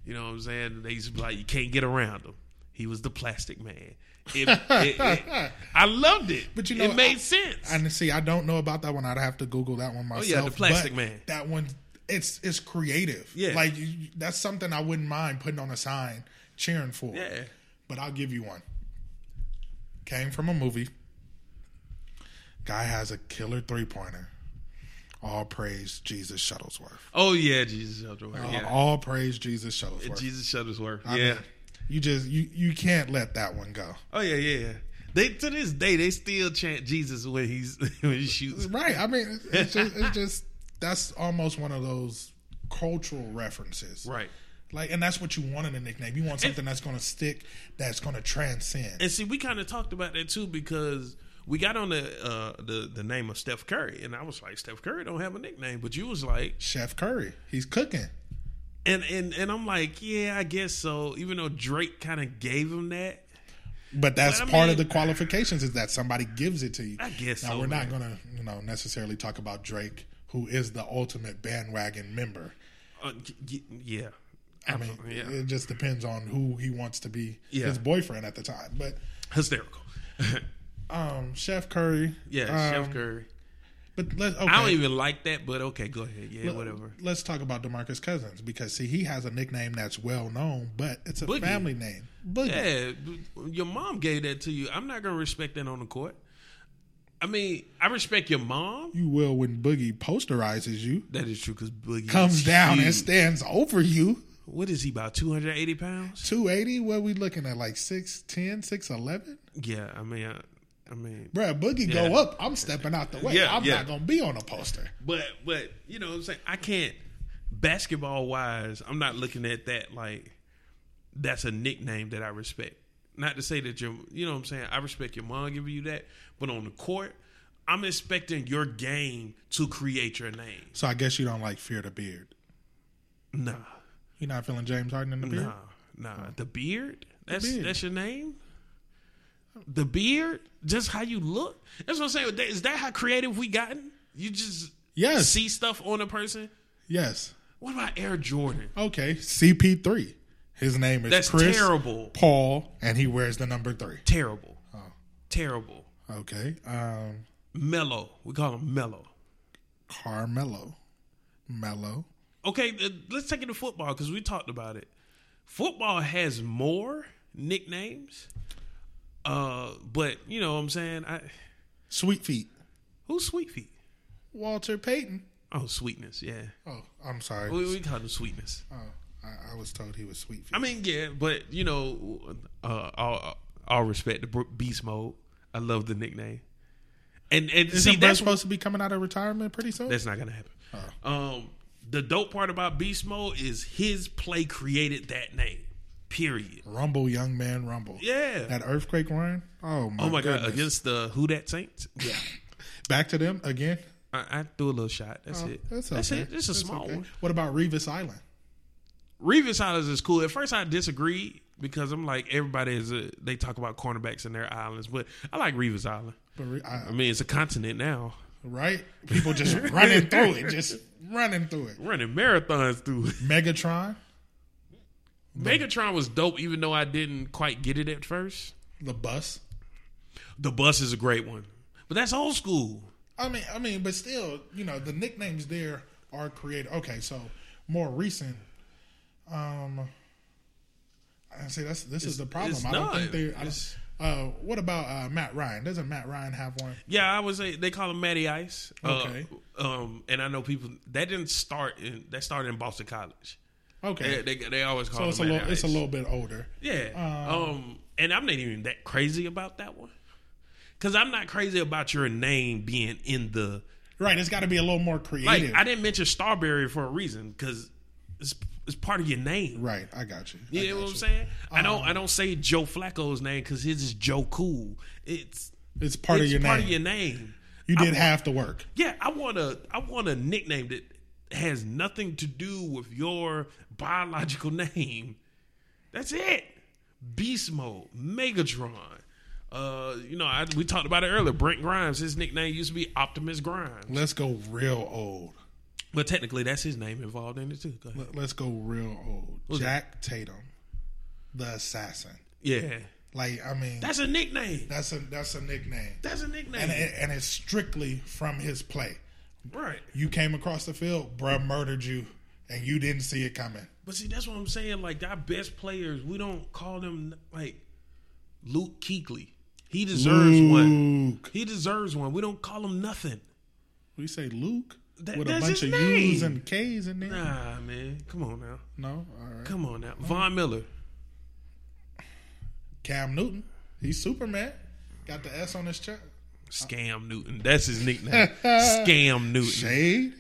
[SPEAKER 1] You know what I'm saying? They used to be like, you can't get around him. He was the plastic man. It, it- it- *laughs* I loved it,
[SPEAKER 2] But you know,
[SPEAKER 1] it made
[SPEAKER 2] I-
[SPEAKER 1] sense.
[SPEAKER 2] And see, I don't know about that one. I'd have to Google that one myself.
[SPEAKER 1] Oh, yeah, the Plastic Man.
[SPEAKER 2] That one, it's it's creative.
[SPEAKER 1] Yeah.
[SPEAKER 2] like you, that's something I wouldn't mind putting on a sign, cheering for.
[SPEAKER 1] yeah,
[SPEAKER 2] But I'll give you one. Came from a movie. Guy has a killer three pointer. All praise Jesus Shuttlesworth.
[SPEAKER 1] oh yeah, Jesus Shuttlesworth.
[SPEAKER 2] All-
[SPEAKER 1] Yeah,
[SPEAKER 2] All praise Jesus Shuttlesworth.
[SPEAKER 1] Jesus Shuttlesworth.
[SPEAKER 2] I
[SPEAKER 1] yeah.
[SPEAKER 2] mean, you just you you can't let that one go.
[SPEAKER 1] Oh yeah, yeah, yeah. They to this day they still chant Jesus when he's *laughs* when he shoots.
[SPEAKER 2] Right. I mean, it's just, it's *laughs* just that's almost one of those cultural references.
[SPEAKER 1] Right.
[SPEAKER 2] Like, and that's what you want in a nickname. You want something that's going to stick, that's going to transcend.
[SPEAKER 1] And see, we kind of talked about that too because we got on the uh, the the name of Steph Curry, and I was like, Steph Curry don't have a nickname, but you was like,
[SPEAKER 2] Chef Curry, he's cooking.
[SPEAKER 1] and and and I'm like, yeah, I guess so. Even though Drake kind of gave him that,
[SPEAKER 2] But that's
[SPEAKER 1] But
[SPEAKER 2] part
[SPEAKER 1] mean-
[SPEAKER 2] of the qualifications is that somebody gives it to you.
[SPEAKER 1] I guess
[SPEAKER 2] Now
[SPEAKER 1] so,
[SPEAKER 2] we're not
[SPEAKER 1] man.
[SPEAKER 2] to, you know, necessarily talk about Drake, who is the ultimate bandwagon member.
[SPEAKER 1] uh, yeah.
[SPEAKER 2] I mean,
[SPEAKER 1] yeah,
[SPEAKER 2] it just depends on who he wants to be
[SPEAKER 1] Yeah.
[SPEAKER 2] his boyfriend at the time. But
[SPEAKER 1] hysterical. *laughs*
[SPEAKER 2] um, Chef Curry,
[SPEAKER 1] yeah,
[SPEAKER 2] um,
[SPEAKER 1] Chef Curry.
[SPEAKER 2] But let okay.
[SPEAKER 1] I don't even like that, but okay, go ahead. Yeah,
[SPEAKER 2] Let-
[SPEAKER 1] whatever.
[SPEAKER 2] Let's talk about Demarcus Cousins because see, he has a nickname that's well known, but it's a
[SPEAKER 1] Boogie.
[SPEAKER 2] family name. Boogie.
[SPEAKER 1] Yeah, your mom gave that to you. I'm not gonna respect that on the court. I mean, I respect your mom.
[SPEAKER 2] You will when Boogie posterizes you,
[SPEAKER 1] That is true because Boogie
[SPEAKER 2] comes down and stands over you.
[SPEAKER 1] What is he about? Two hundred eighty pounds?
[SPEAKER 2] 280, what are we looking at? Like 6'10, 6'11?
[SPEAKER 1] Yeah, I mean, I, mean,
[SPEAKER 2] Bruh, Boogie
[SPEAKER 1] Yeah.
[SPEAKER 2] go up. I'm stepping out the way.
[SPEAKER 1] Yeah,
[SPEAKER 2] I'm
[SPEAKER 1] yeah.
[SPEAKER 2] not going to be on a poster.
[SPEAKER 1] but but you know, what I'm saying I can't basketball wise. I'm not looking at that like that's a nickname that I respect. Not to say that you're, you know, what I'm saying I respect your mom giving you that, but on the court, I'm expecting your game to create your name.
[SPEAKER 2] So I guess you don't like Fear the Beard.
[SPEAKER 1] Nah,
[SPEAKER 2] You're not feeling James Harden in the beard?
[SPEAKER 1] nah, nah. The beard. That's
[SPEAKER 2] beard.
[SPEAKER 1] that's your name. The beard, just how you look. That's what I'm saying. Is that how creative we gotten? You just
[SPEAKER 2] Yes.
[SPEAKER 1] see stuff on a person.
[SPEAKER 2] Yes.
[SPEAKER 1] What about Air Jordan?
[SPEAKER 2] Okay. CP3. His name is
[SPEAKER 1] That's
[SPEAKER 2] Chris
[SPEAKER 1] terrible.
[SPEAKER 2] Paul, and he wears the number three.
[SPEAKER 1] Terrible. Oh. Terrible.
[SPEAKER 2] Okay. Um,
[SPEAKER 1] Mellow. We call him Mellow.
[SPEAKER 2] Carmelo. Mello.
[SPEAKER 1] Okay, uh, let's take it to football because we talked about it. Football has more nicknames, uh, but you know what I'm saying. I
[SPEAKER 2] Sweet Feet.
[SPEAKER 1] who's Sweet Feet?
[SPEAKER 2] Walter Payton.
[SPEAKER 1] Oh, Sweetness. Yeah,
[SPEAKER 2] Oh, I'm sorry.
[SPEAKER 1] we, we call him Sweetness.
[SPEAKER 2] Oh, I, I was told he was Sweet Feet.
[SPEAKER 1] I mean, yeah, but you know, uh, all, all respect to Beast Mode. I love the nickname, and and
[SPEAKER 2] Isn't
[SPEAKER 1] see that's
[SPEAKER 2] supposed to be coming out of retirement pretty soon?
[SPEAKER 1] That's not gonna happen. Um, the dope part about Beast Mode is his play created that name. Period.
[SPEAKER 2] Rumble, young man, rumble.
[SPEAKER 1] Yeah.
[SPEAKER 2] That earthquake run. Oh my,
[SPEAKER 1] oh my god! Against the Who That Saints.
[SPEAKER 2] Yeah. *laughs* Back to them again.
[SPEAKER 1] I, I threw a little shot. That's
[SPEAKER 2] Oh,
[SPEAKER 1] it.
[SPEAKER 2] That's,
[SPEAKER 1] That's it. It's a
[SPEAKER 2] That's
[SPEAKER 1] small
[SPEAKER 2] okay.
[SPEAKER 1] one.
[SPEAKER 2] What about Revis Island?
[SPEAKER 1] Revis Island is cool. At first, I disagreed because I'm like everybody is. A, they talk about cornerbacks in their islands, but I like Revis Island.
[SPEAKER 2] But re- I,
[SPEAKER 1] I mean, it's a continent now.
[SPEAKER 2] right? People just *laughs* running through it, just running through it.
[SPEAKER 1] Running marathons through it.
[SPEAKER 2] Megatron,
[SPEAKER 1] Megatron was dope, even though I didn't quite get it at first.
[SPEAKER 2] the bus.
[SPEAKER 1] The bus is a great one, but that's old school.
[SPEAKER 2] I mean, I mean, but still, you know, the nicknames there are created. Okay, so more recent. Um, I say that's this is the problem.
[SPEAKER 1] it's
[SPEAKER 2] I don't
[SPEAKER 1] not.
[SPEAKER 2] think they. I uh, what about uh, Matt Ryan? Doesn't Matt Ryan have one?
[SPEAKER 1] Yeah, I would say they call him Matty Ice. Uh,
[SPEAKER 2] Okay.
[SPEAKER 1] um, and I know people that didn't start in that started in Boston College.
[SPEAKER 2] Okay,
[SPEAKER 1] They, they, they always call
[SPEAKER 2] so it's a little, it's a little bit older.
[SPEAKER 1] Yeah. Um, and I'm not even that crazy about that one. Cause I'm not crazy about your name being in the
[SPEAKER 2] Right, it's got to be a little more
[SPEAKER 1] like.
[SPEAKER 2] creative.
[SPEAKER 1] I didn't mention Starbury for a reason because it's it's part of your name.
[SPEAKER 2] right, I got you. I
[SPEAKER 1] You know
[SPEAKER 2] got
[SPEAKER 1] what I'm
[SPEAKER 2] you.
[SPEAKER 1] saying? I don't I don't say Joe Flacco's name because his is Joe Cool. It's
[SPEAKER 2] It's part
[SPEAKER 1] it's
[SPEAKER 2] of your
[SPEAKER 1] part
[SPEAKER 2] name.
[SPEAKER 1] of your name.
[SPEAKER 2] you did
[SPEAKER 1] want-
[SPEAKER 2] half the work.
[SPEAKER 1] Yeah, I want a I want a nickname that has nothing to do with your biological name. That's it. Beast Mode, Megatron. Uh, you know, I, we talked about it earlier. Brent Grimes, his nickname used to be Optimus Grimes,
[SPEAKER 2] Let's go real old.
[SPEAKER 1] but technically that's his name involved in it too. Go.
[SPEAKER 2] Let- Let's go real old.
[SPEAKER 1] Who's
[SPEAKER 2] Jack Tatum, the assassin.
[SPEAKER 1] Yeah,
[SPEAKER 2] Like I mean,
[SPEAKER 1] that's a nickname.
[SPEAKER 2] that's a that's a nickname,
[SPEAKER 1] That's a nickname,
[SPEAKER 2] and it, and it's strictly from his play.
[SPEAKER 1] right?
[SPEAKER 2] You came across the field, bruh murdered you, and you didn't see it coming.
[SPEAKER 1] But see, that's what I'm saying. Like our best players, we don't call them like Luke Kuechly. He deserves one. He deserves one. We don't call him nothing.
[SPEAKER 2] We say Luke
[SPEAKER 1] That-
[SPEAKER 2] with a bunch of U's and K's in there.
[SPEAKER 1] Nah, man. Come on now.
[SPEAKER 2] No, all right.
[SPEAKER 1] Come on now. Von Miller.
[SPEAKER 2] Cam Newton, he's Superman. Got the S on his chest.
[SPEAKER 1] Scam Newton. That's his nickname. *laughs* Scam Newton.
[SPEAKER 2] Shade.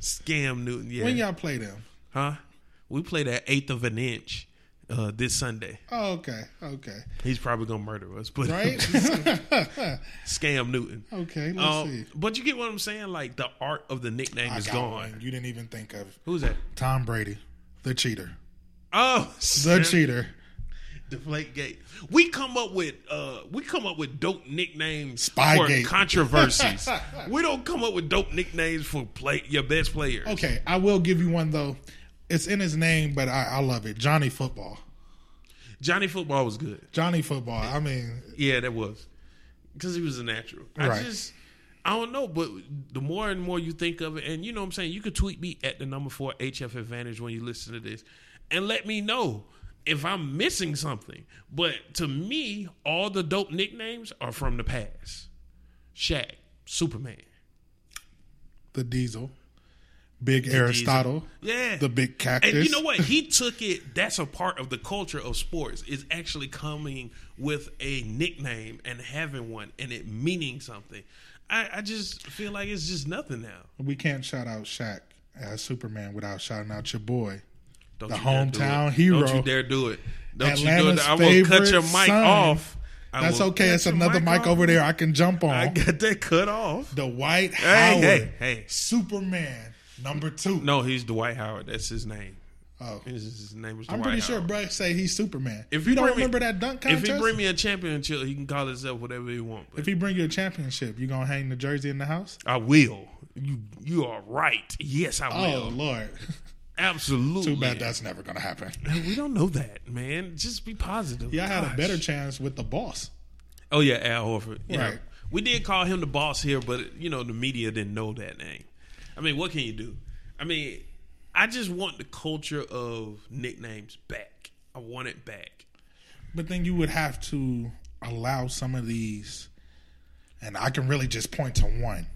[SPEAKER 1] Scam Newton. Yeah.
[SPEAKER 2] When y'all play them?
[SPEAKER 1] huh? We played at eighth of an inch uh, this Sunday.
[SPEAKER 2] Oh, okay, okay,
[SPEAKER 1] He's probably gonna murder us, but
[SPEAKER 2] right. *laughs* *laughs*
[SPEAKER 1] Scam Newton.
[SPEAKER 2] okay, let's
[SPEAKER 1] Um,
[SPEAKER 2] see.
[SPEAKER 1] but you get what I'm saying? Like the art of the nickname
[SPEAKER 2] I
[SPEAKER 1] is gone.
[SPEAKER 2] one you didn't even think of.
[SPEAKER 1] Who's that?
[SPEAKER 2] Tom Brady, the cheater,
[SPEAKER 1] Oh,
[SPEAKER 2] the cheater.
[SPEAKER 1] Deflate Gate. We come up with uh we come up with dope nicknames
[SPEAKER 2] Spygate.
[SPEAKER 1] for controversies. *laughs* we don't come up with dope nicknames for play your best players.
[SPEAKER 2] Okay, I will give you one though. It's in his name, but I, I love it. Johnny Football.
[SPEAKER 1] Johnny Football was good.
[SPEAKER 2] Johnny Football. I mean,
[SPEAKER 1] Yeah, that was because he was a natural. I
[SPEAKER 2] Right.
[SPEAKER 1] just I don't know, but the more and more you think of it, and you know what I'm saying, you could tweet me at the number four HF Advantage when you listen to this, and let me know if I'm missing something. But to me, all the dope nicknames are from the past. Shaq, Superman,
[SPEAKER 2] the Diesel, Big Aristotle,
[SPEAKER 1] yeah,
[SPEAKER 2] the Big Cactus.
[SPEAKER 1] And you know what? He took it. That's a part of the culture of sports. Is actually coming with a nickname and having one, and it meaning something. I, I just feel like it's just nothing now.
[SPEAKER 2] We can't shout out Shaq as Superman without shouting out your boy.
[SPEAKER 1] Don't
[SPEAKER 2] The
[SPEAKER 1] dare do
[SPEAKER 2] hometown hero.
[SPEAKER 1] Don't you dare do it. Don't you do
[SPEAKER 2] Atlanta's
[SPEAKER 1] it. I will cut your mic
[SPEAKER 2] son.
[SPEAKER 1] off. I
[SPEAKER 2] That's okay. It's another mic
[SPEAKER 1] off.
[SPEAKER 2] over there I can jump on.
[SPEAKER 1] I got that cut off.
[SPEAKER 2] Dwight
[SPEAKER 1] Hey,
[SPEAKER 2] Howard,
[SPEAKER 1] hey, hey.
[SPEAKER 2] Superman number two.
[SPEAKER 1] No, he's Dwight Howard. That's his name.
[SPEAKER 2] Oh.
[SPEAKER 1] His, his name is
[SPEAKER 2] I'm pretty
[SPEAKER 1] Howard.
[SPEAKER 2] sure Brett say he's Superman.
[SPEAKER 1] If
[SPEAKER 2] you don't
[SPEAKER 1] me-
[SPEAKER 2] remember that dunk contest, If
[SPEAKER 1] he bring me a championship, he can call himself whatever he want. But
[SPEAKER 2] if he bring you a championship, you gonna hang the jersey in the house?
[SPEAKER 1] I will. You you are right. Yes, I
[SPEAKER 2] oh,
[SPEAKER 1] will. Oh.
[SPEAKER 2] Lord, *laughs*
[SPEAKER 1] Absolutely.
[SPEAKER 2] too bad that's never gonna happen.
[SPEAKER 1] We don't know that, man. Just be positive.
[SPEAKER 2] Yeah, I had a better chance with the boss.
[SPEAKER 1] Oh yeah, Al Horford. You know,
[SPEAKER 2] Right.
[SPEAKER 1] we did call him the boss here, but you know the media didn't know that name. I mean, what can you do? I mean, I just want the culture of nicknames back. I want it back.
[SPEAKER 2] But then you would have to allow some of these, and I can really just point to one,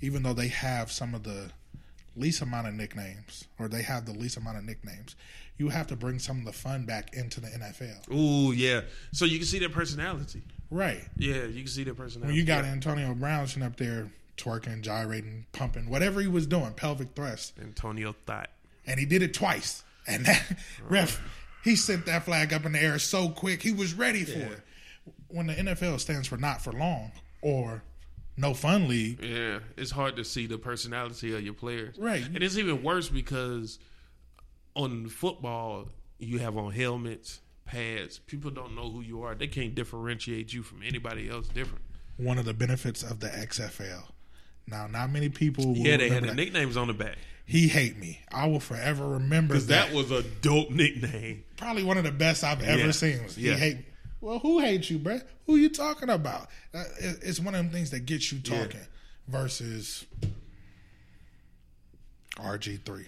[SPEAKER 2] even though they have some of the least amount of nicknames, or they have the least amount of nicknames. You have to bring some of the fun back into the NFL.
[SPEAKER 1] Ooh, yeah. So you can see their personality.
[SPEAKER 2] Right.
[SPEAKER 1] Yeah, you can see their personality.
[SPEAKER 2] When you got Antonio Brown sitting up there twerking, gyrating, pumping, whatever he was doing, pelvic thrust,
[SPEAKER 1] Antonio Thought.
[SPEAKER 2] and he did it twice. And that *laughs* ref, he sent that flag up in the air so quick, he was ready for it. When the NFL stands for not for long or no fun league,
[SPEAKER 1] Yeah, it's hard to see the personality of your players.
[SPEAKER 2] Right.
[SPEAKER 1] And it's even worse because on football, you have on helmets, pads. People don't know who you are. They can't differentiate you from anybody else different.
[SPEAKER 2] one of the benefits of the XFL. Now, not many people. Will
[SPEAKER 1] Yeah, they had the
[SPEAKER 2] that.
[SPEAKER 1] nicknames on the back.
[SPEAKER 2] He hate me. I will forever remember that.
[SPEAKER 1] That was a dope nickname.
[SPEAKER 2] Probably one of the best I've ever
[SPEAKER 1] Yeah.
[SPEAKER 2] seen. He
[SPEAKER 1] Yeah.
[SPEAKER 2] hate me. Well, who hates you, bruh? Who you talking about? Uh, it- it's one of them things that gets you talking. Versus RG3.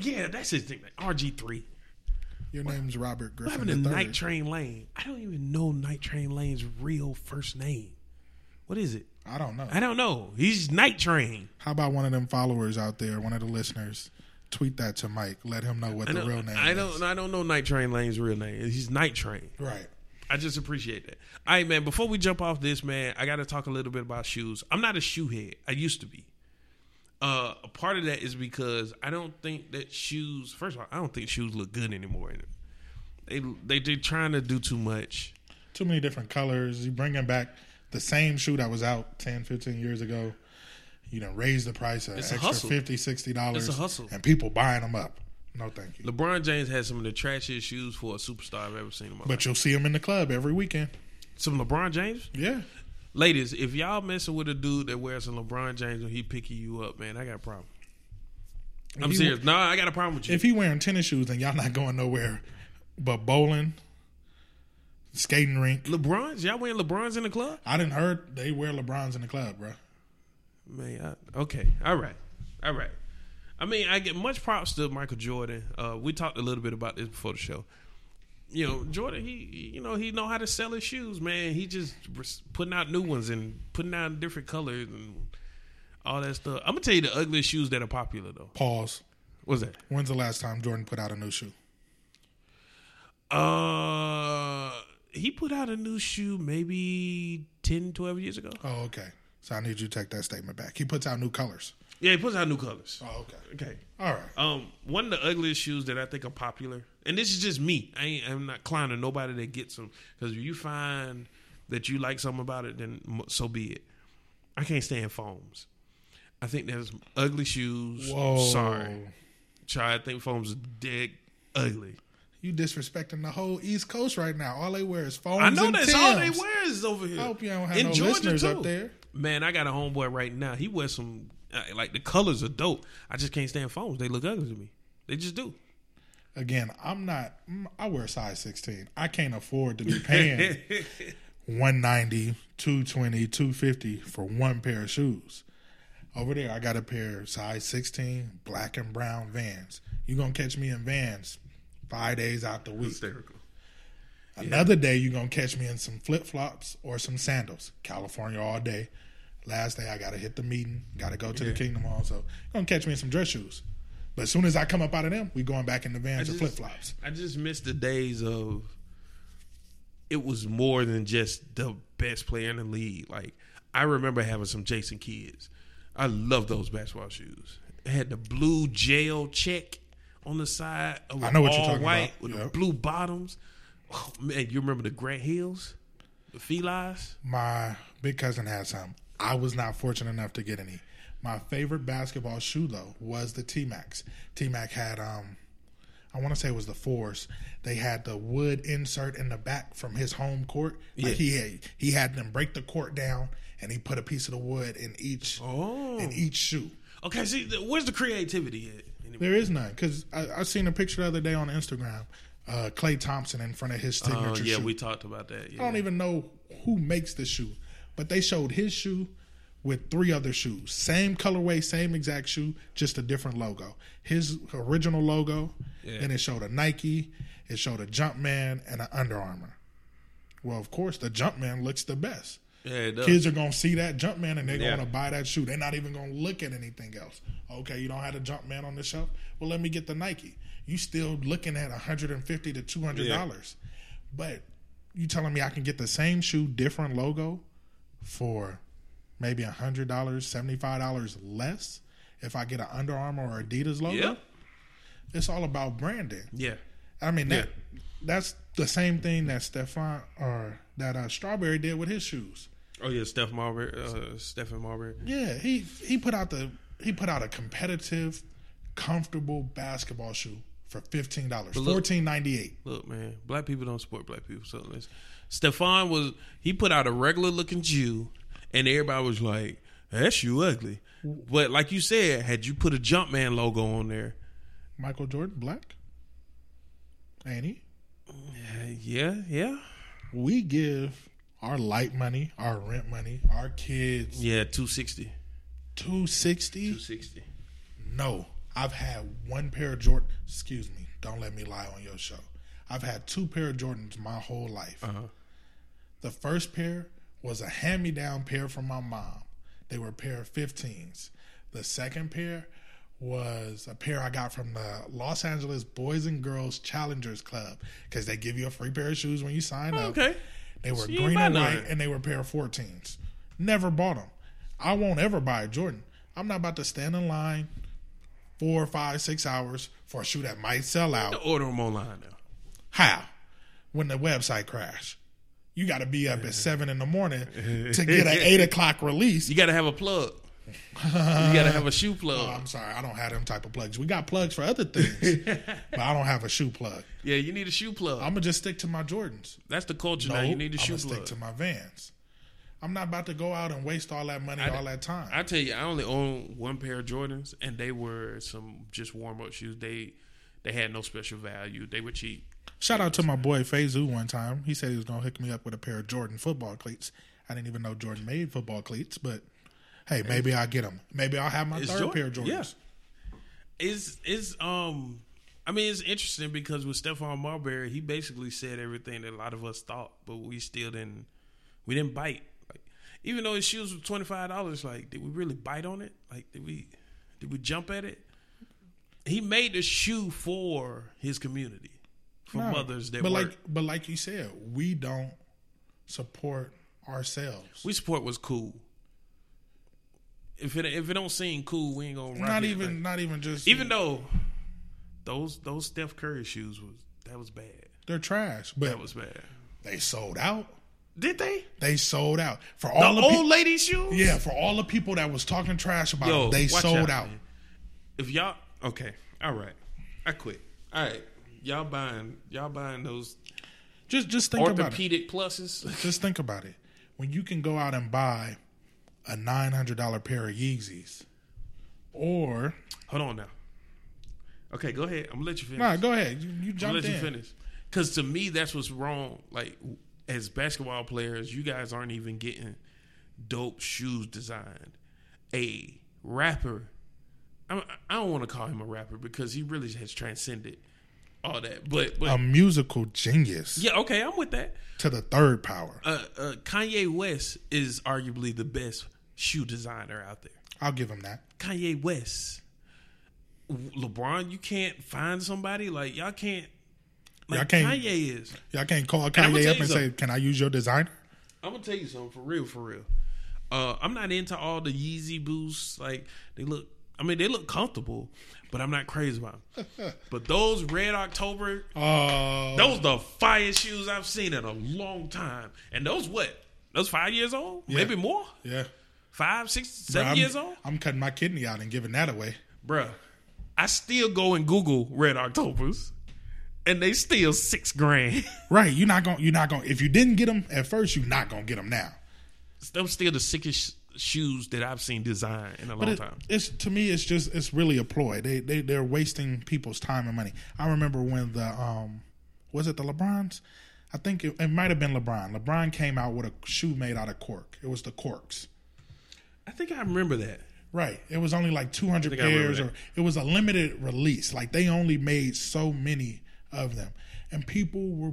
[SPEAKER 1] Yeah, that's his nickname. RG3.
[SPEAKER 2] Your name's Robert
[SPEAKER 1] What
[SPEAKER 2] Griffin.
[SPEAKER 1] happened to Night Train Lane? I don't even know Night Train Lane's real first name. What is it?
[SPEAKER 2] I don't know.
[SPEAKER 1] I don't know. He's Night Train.
[SPEAKER 2] How about one of them followers out there, one of the listeners, tweet that to Mike. Let him know what the real name
[SPEAKER 1] I don't. I don't know Night Train Lane's real name. He's Night Train.
[SPEAKER 2] Right.
[SPEAKER 1] I just appreciate that. All right, man. Before we jump off this, man, I got to talk a little bit about shoes. I'm not a shoe head. I used to be. Uh, a part of that is because I don't think that shoes. First of all, I don't think shoes look good anymore. They they they're trying to do too much.
[SPEAKER 2] Too many different colors. You bringing back the same shoe that was out 10, 15 years ago. You know, raise the price an extra
[SPEAKER 1] hustle.
[SPEAKER 2] 50 60 dollars.
[SPEAKER 1] It's a hustle.
[SPEAKER 2] and people buying them up. No, thank you.
[SPEAKER 1] LeBron James has some of the trashiest shoes for a superstar I've ever seen in my life.
[SPEAKER 2] But you'll see them in the club every weekend.
[SPEAKER 1] Some LeBron James,
[SPEAKER 2] Yeah,
[SPEAKER 1] ladies, if y'all messing with a dude that wears some LeBron James and he picking you up, man, I got a problem. I'm
[SPEAKER 2] he-
[SPEAKER 1] serious. No, I got a problem with you.
[SPEAKER 2] if he wearing tennis shoes and y'all not going nowhere, but bowling, skating rink.
[SPEAKER 1] LeBron's, y'all wearing LeBron's in the club?
[SPEAKER 2] I didn't heard they wear LeBrons in the club, bro.
[SPEAKER 1] Man, I, okay, all right, all right. I mean, I get much props to Michael Jordan. Uh, we talked a little bit about this before the show. You know, Jordan, he, you know, he know how to sell his shoes, man. He just putting out new ones and putting out different colors and all that stuff. I'm gonna tell you the ugliest shoes that are popular though.
[SPEAKER 2] Pause.
[SPEAKER 1] What's that?
[SPEAKER 2] When's the last time Jordan put out a new shoe?
[SPEAKER 1] Uh, he put out a new shoe maybe 10, 12 years ago.
[SPEAKER 2] Oh, okay. So I need you to take that statement back. He puts out new colors.
[SPEAKER 1] Yeah, he puts out new colors.
[SPEAKER 2] Oh, okay.
[SPEAKER 1] Okay.
[SPEAKER 2] All right.
[SPEAKER 1] Um, one of the ugliest shoes that I think are popular, and this is just me. I ain't, I'm not clowning nobody that gets them because if you find that you like something about it, then so be it. I can't stand foams. I think there's ugly shoes.
[SPEAKER 2] Whoa.
[SPEAKER 1] Sorry, Try. I think foams are dead ugly.
[SPEAKER 2] You disrespecting the whole East Coast right now. All they wear is foams
[SPEAKER 1] I know that's all they wear is over here.
[SPEAKER 2] I hope you don't have
[SPEAKER 1] In
[SPEAKER 2] no
[SPEAKER 1] Georgia,
[SPEAKER 2] listeners
[SPEAKER 1] too.
[SPEAKER 2] up there.
[SPEAKER 1] Man, I got a homeboy right now. He wears some uh, like the colors are dope. I just can't stand foams. They look ugly to me. They just do.
[SPEAKER 2] Again, I'm not. mm, I wear size 16. I can't afford to be paying *laughs* 190, 220, 250 for one pair of shoes. Over there, I got a pair of size 16 black and brown Vans. You gonna catch me in Vans five days out the week.
[SPEAKER 1] Hysterical.
[SPEAKER 2] Another day, you're gonna catch me in some flip flops or some sandals. California all day. Last day, I gotta hit the meeting. Gotta go to
[SPEAKER 1] Yeah.
[SPEAKER 2] the Kingdom Hall. So, gonna catch me in some dress shoes. But as soon as I come up out of them, we going back in the Vans or flip flops.
[SPEAKER 1] I just miss the days of it was more than just the best player in the league. Like I remember having some Jason Kidds. I love those basketball shoes. It had the blue gel check on the side of
[SPEAKER 2] I know what you're talking
[SPEAKER 1] white
[SPEAKER 2] about.
[SPEAKER 1] with the blue bottoms. Oh, man, you remember the Grant Hills, the Felines?
[SPEAKER 2] My big cousin had some. I was not fortunate enough to get any. My favorite basketball shoe though was the T Max. T Mac had um I want to say it was the Force. They had the wood insert in the back from his home court. Like
[SPEAKER 1] Yeah.
[SPEAKER 2] he had, he had them break the court down and he put a piece of the wood in each
[SPEAKER 1] Oh,
[SPEAKER 2] in each shoe.
[SPEAKER 1] okay. See, where's the creativity at?
[SPEAKER 2] There is none because I, I seen a picture the other day on Instagram. Uh, Klay Thompson in front of his signature shoe.
[SPEAKER 1] Oh, yeah,
[SPEAKER 2] shoe.
[SPEAKER 1] we talked about that. Yeah.
[SPEAKER 2] I don't even know who makes the shoe, but they showed his shoe with three other shoes. Same colorway, same exact shoe, just a different logo. His original logo,
[SPEAKER 1] Yeah.
[SPEAKER 2] then it showed a Nike, it showed a Jumpman, and an Under Armour. Well, of course, the Jumpman looks the best.
[SPEAKER 1] yeah, it does.
[SPEAKER 2] Kids are gonna see that Jumpman and they're
[SPEAKER 1] Yeah.
[SPEAKER 2] gonna buy that shoe. They're not even gonna look at anything else. Okay, you don't have the Jumpman on the shelf. Well, let me get the Nike. You still looking at 150 to 200 dollars, but you telling me I can get the same shoe, different logo, for maybe hundred dollars, seventy five dollars less if I get an Under Armour or Adidas logo?
[SPEAKER 1] Yeah,
[SPEAKER 2] It's all about branding.
[SPEAKER 1] yeah.
[SPEAKER 2] I mean that that's the same thing that Stephon or that uh, Starbury did with his shoes.
[SPEAKER 1] Oh yeah, Steph Marbury, uh, Stephen Marbury.
[SPEAKER 2] Yeah, he he put out the he put out a competitive, comfortable basketball shoe for fifteen dollars,
[SPEAKER 1] look-
[SPEAKER 2] fourteen ninety eight.
[SPEAKER 1] Look, man, black people don't support black people. So let's. Stephon was he put out a regular looking Jew, and everybody was like, "That's you ugly." But like you said, had you put a Jumpman logo on there,
[SPEAKER 2] Michael Jordan, black, ain't he?
[SPEAKER 1] uh, yeah, yeah,
[SPEAKER 2] We give our light money, our rent money, our kids
[SPEAKER 1] yeah, two sixty.
[SPEAKER 2] two sixty.
[SPEAKER 1] Two sixty.
[SPEAKER 2] No, I've had one pair of Jordan. Excuse me, don't let me lie on your show. I've had two pair of Jordans my whole life.
[SPEAKER 1] Uh-huh.
[SPEAKER 2] The first pair was a hand me down pair from my mom. They were a pair of 15s. The second pair was a pair I got from the Los Angeles Boys and Girls Challengers Club because they give you a free pair of shoes when you sign up.
[SPEAKER 1] Okay.
[SPEAKER 2] They were
[SPEAKER 1] ain't
[SPEAKER 2] green and white, and they were a pair of 14s. Never bought them. I won't ever buy a Jordan. I'm not about to stand in line four, five, six hours for a shoe that might sell out.
[SPEAKER 1] Order them online now.
[SPEAKER 2] How? When the website crashed. You got to be up at seven in the morning *laughs* to get an eight o'clock release.
[SPEAKER 1] You got to have a plug. you got to have a shoe *laughs* oh, plug.
[SPEAKER 2] Oh, I'm sorry, I don't have them type of plugs. We got plugs for other things, *laughs* but I don't have a shoe plug.
[SPEAKER 1] yeah, you need a shoe plug.
[SPEAKER 2] I'm gonna just stick to my Jordans.
[SPEAKER 1] That's the culture
[SPEAKER 2] No,
[SPEAKER 1] now. You need a
[SPEAKER 2] I'm
[SPEAKER 1] shoe
[SPEAKER 2] gonna
[SPEAKER 1] plug.
[SPEAKER 2] stick to my Vans. I'm not about to go out and waste all that money, all that time.
[SPEAKER 1] I tell you, I only own one pair of Jordans, and they were some just warm up shoes. They they had no special value. They were cheap.
[SPEAKER 2] Shout out to my boy Fazoo one time. He said he was gonna hook me up with a pair of Jordan football cleats. I didn't even know Jordan made football cleats, but hey, maybe I'll get them. Maybe I'll have my
[SPEAKER 1] It's
[SPEAKER 2] third
[SPEAKER 1] Jordan-
[SPEAKER 2] pair of Jordans.
[SPEAKER 1] yeah. It's it's um I mean it's interesting because with Stephon Marbury, he basically said everything that a lot of us thought, but we still didn't we didn't bite. Even though his shoes were twenty five dollars, like did we really bite on it? Like did we did we jump at it? He made the shoe for his community. For
[SPEAKER 2] No,
[SPEAKER 1] mothers that
[SPEAKER 2] but
[SPEAKER 1] work.
[SPEAKER 2] like but like you said, we don't support ourselves.
[SPEAKER 1] we support what's cool. If it if it don't seem cool, we ain't gonna
[SPEAKER 2] not
[SPEAKER 1] it.
[SPEAKER 2] even
[SPEAKER 1] Like,
[SPEAKER 2] not even just
[SPEAKER 1] even though those those Steph Curry shoes was that was bad.
[SPEAKER 2] they're trash, but
[SPEAKER 1] That was bad.
[SPEAKER 2] they sold out.
[SPEAKER 1] Did they?
[SPEAKER 2] They sold out for
[SPEAKER 1] The
[SPEAKER 2] all the,
[SPEAKER 1] old
[SPEAKER 2] pe-
[SPEAKER 1] lady shoes?
[SPEAKER 2] yeah for all the people that was talking trash about
[SPEAKER 1] Yo,
[SPEAKER 2] them. They sold out.
[SPEAKER 1] man. If y'all okay, all right. I quit. All right. Y'all buying y'all buying those
[SPEAKER 2] Just just think about it.
[SPEAKER 1] orthopedic pluses? *laughs*
[SPEAKER 2] Just think about it. When you can go out and buy a nine hundred dollar pair of Yeezys, or
[SPEAKER 1] Hold on now. Okay, go ahead. I'm gonna let you finish.
[SPEAKER 2] nah, go ahead. You, you
[SPEAKER 1] I'm
[SPEAKER 2] jumped
[SPEAKER 1] let you finish. Because to me, that's what's wrong. Like as basketball players, you guys aren't even getting dope shoes designed. A rapper, I, I don't want to call him a rapper because he really has transcended all that. But but
[SPEAKER 2] A musical genius
[SPEAKER 1] yeah, okay, I'm with that.
[SPEAKER 2] to the third power.
[SPEAKER 1] Uh, uh, Kanye West is arguably the best shoe designer out there.
[SPEAKER 2] I'll give him that.
[SPEAKER 1] Kanye West. LeBron, you can't find somebody like y'all can't. Like
[SPEAKER 2] Y'all can't-
[SPEAKER 1] Kanye is.
[SPEAKER 2] Y'all can't call Kanye up and say, "Can I use your designer?"
[SPEAKER 1] I'm gonna tell you something for real, for real. Uh, I'm not into all the Yeezy boosts. Like they look, I mean, they look comfortable, but I'm not crazy about them. *laughs* but those Red October,
[SPEAKER 2] Oh,
[SPEAKER 1] those the fire shoes I've seen in a long time. And those what? Those five years old? Maybe more?
[SPEAKER 2] yeah.
[SPEAKER 1] Five, six,
[SPEAKER 2] Bruh,
[SPEAKER 1] years old?
[SPEAKER 2] I'm cutting my kidney out and giving that away.
[SPEAKER 1] Bruh, I still go and Google Red Octobers, and they still six grand. *laughs*
[SPEAKER 2] Right? You're not gonna. You're not gonna. If you didn't get them at first, you're not gonna get them now.
[SPEAKER 1] Them still the sickest shoes that I've seen designed in a long
[SPEAKER 2] it,
[SPEAKER 1] time.
[SPEAKER 2] it's to me, it's just it's really a ploy. They they they're wasting people's time and money. I remember when the um was it the LeBrons? I think it, it might have been LeBron. LeBron came out with a shoe made out of cork. It was the corks.
[SPEAKER 1] I think I remember that.
[SPEAKER 2] Right. It was only like 200
[SPEAKER 1] think I remember
[SPEAKER 2] pairs, or it was a limited release. Like they only made so many of them, and people were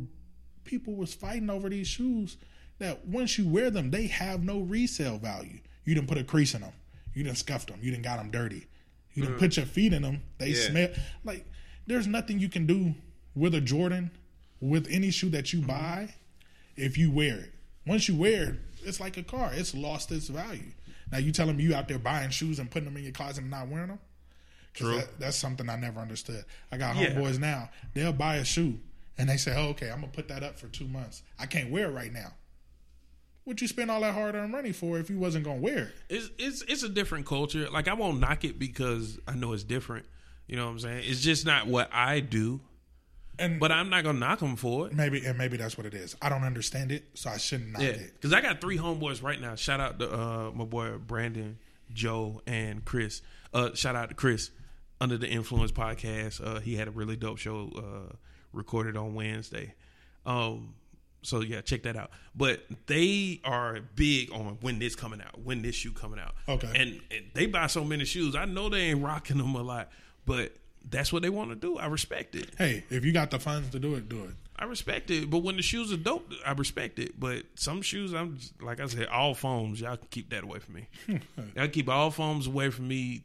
[SPEAKER 2] people was fighting over these shoes. That once you wear them, they have no resale value. You didn't put a crease in them. You didn't scuff them. You didn't got them dirty. You didn't put your feet in them. They
[SPEAKER 1] Mm. Yeah.
[SPEAKER 2] smell like there's nothing you can do with a Jordan with any shoe that
[SPEAKER 1] Mm-hmm.
[SPEAKER 2] you buy if you wear it. Once you wear it, it's like a car. It's lost its value. Now you telling me you out there buying shoes and putting them in your closet and not wearing them?
[SPEAKER 1] True.
[SPEAKER 2] That, that's something I never understood. I got
[SPEAKER 1] Yeah.
[SPEAKER 2] homeboys now. They'll buy a shoe and they say, oh, "Okay, I'm gonna put that up for two months. I can't wear it right now." What you spend all that hard earned money for if you wasn't gonna wear it?
[SPEAKER 1] It's it's it's a different culture. Like I won't knock it because I know it's different. You know what I'm saying? It's just not what I do.
[SPEAKER 2] And
[SPEAKER 1] But I'm not gonna knock them for it.
[SPEAKER 2] maybe and maybe that's what it is. I don't understand it, so I shouldn't knock
[SPEAKER 1] Yeah,
[SPEAKER 2] it.
[SPEAKER 1] because I got three homeboys right now. Shout out to uh, my boy Brandon, Joe, and Chris. Uh, shout out to Chris under the Influence podcast. Uh, he had a really dope show uh, recorded on Wednesday. Um, so yeah, check that out. But they are big on when this coming out, when this shoe coming out.
[SPEAKER 2] Okay.
[SPEAKER 1] and, and they buy so many shoes. I know they ain't rocking them a lot, but that's what they want to do. I respect it.
[SPEAKER 2] Hey, if you got the funds to do it, do it.
[SPEAKER 1] I respect it, but when the shoes are dope, I respect it. But some shoes, I'm just, like I said, all foams. Y'all can keep that away from me. *laughs* y'all keep all foams away from me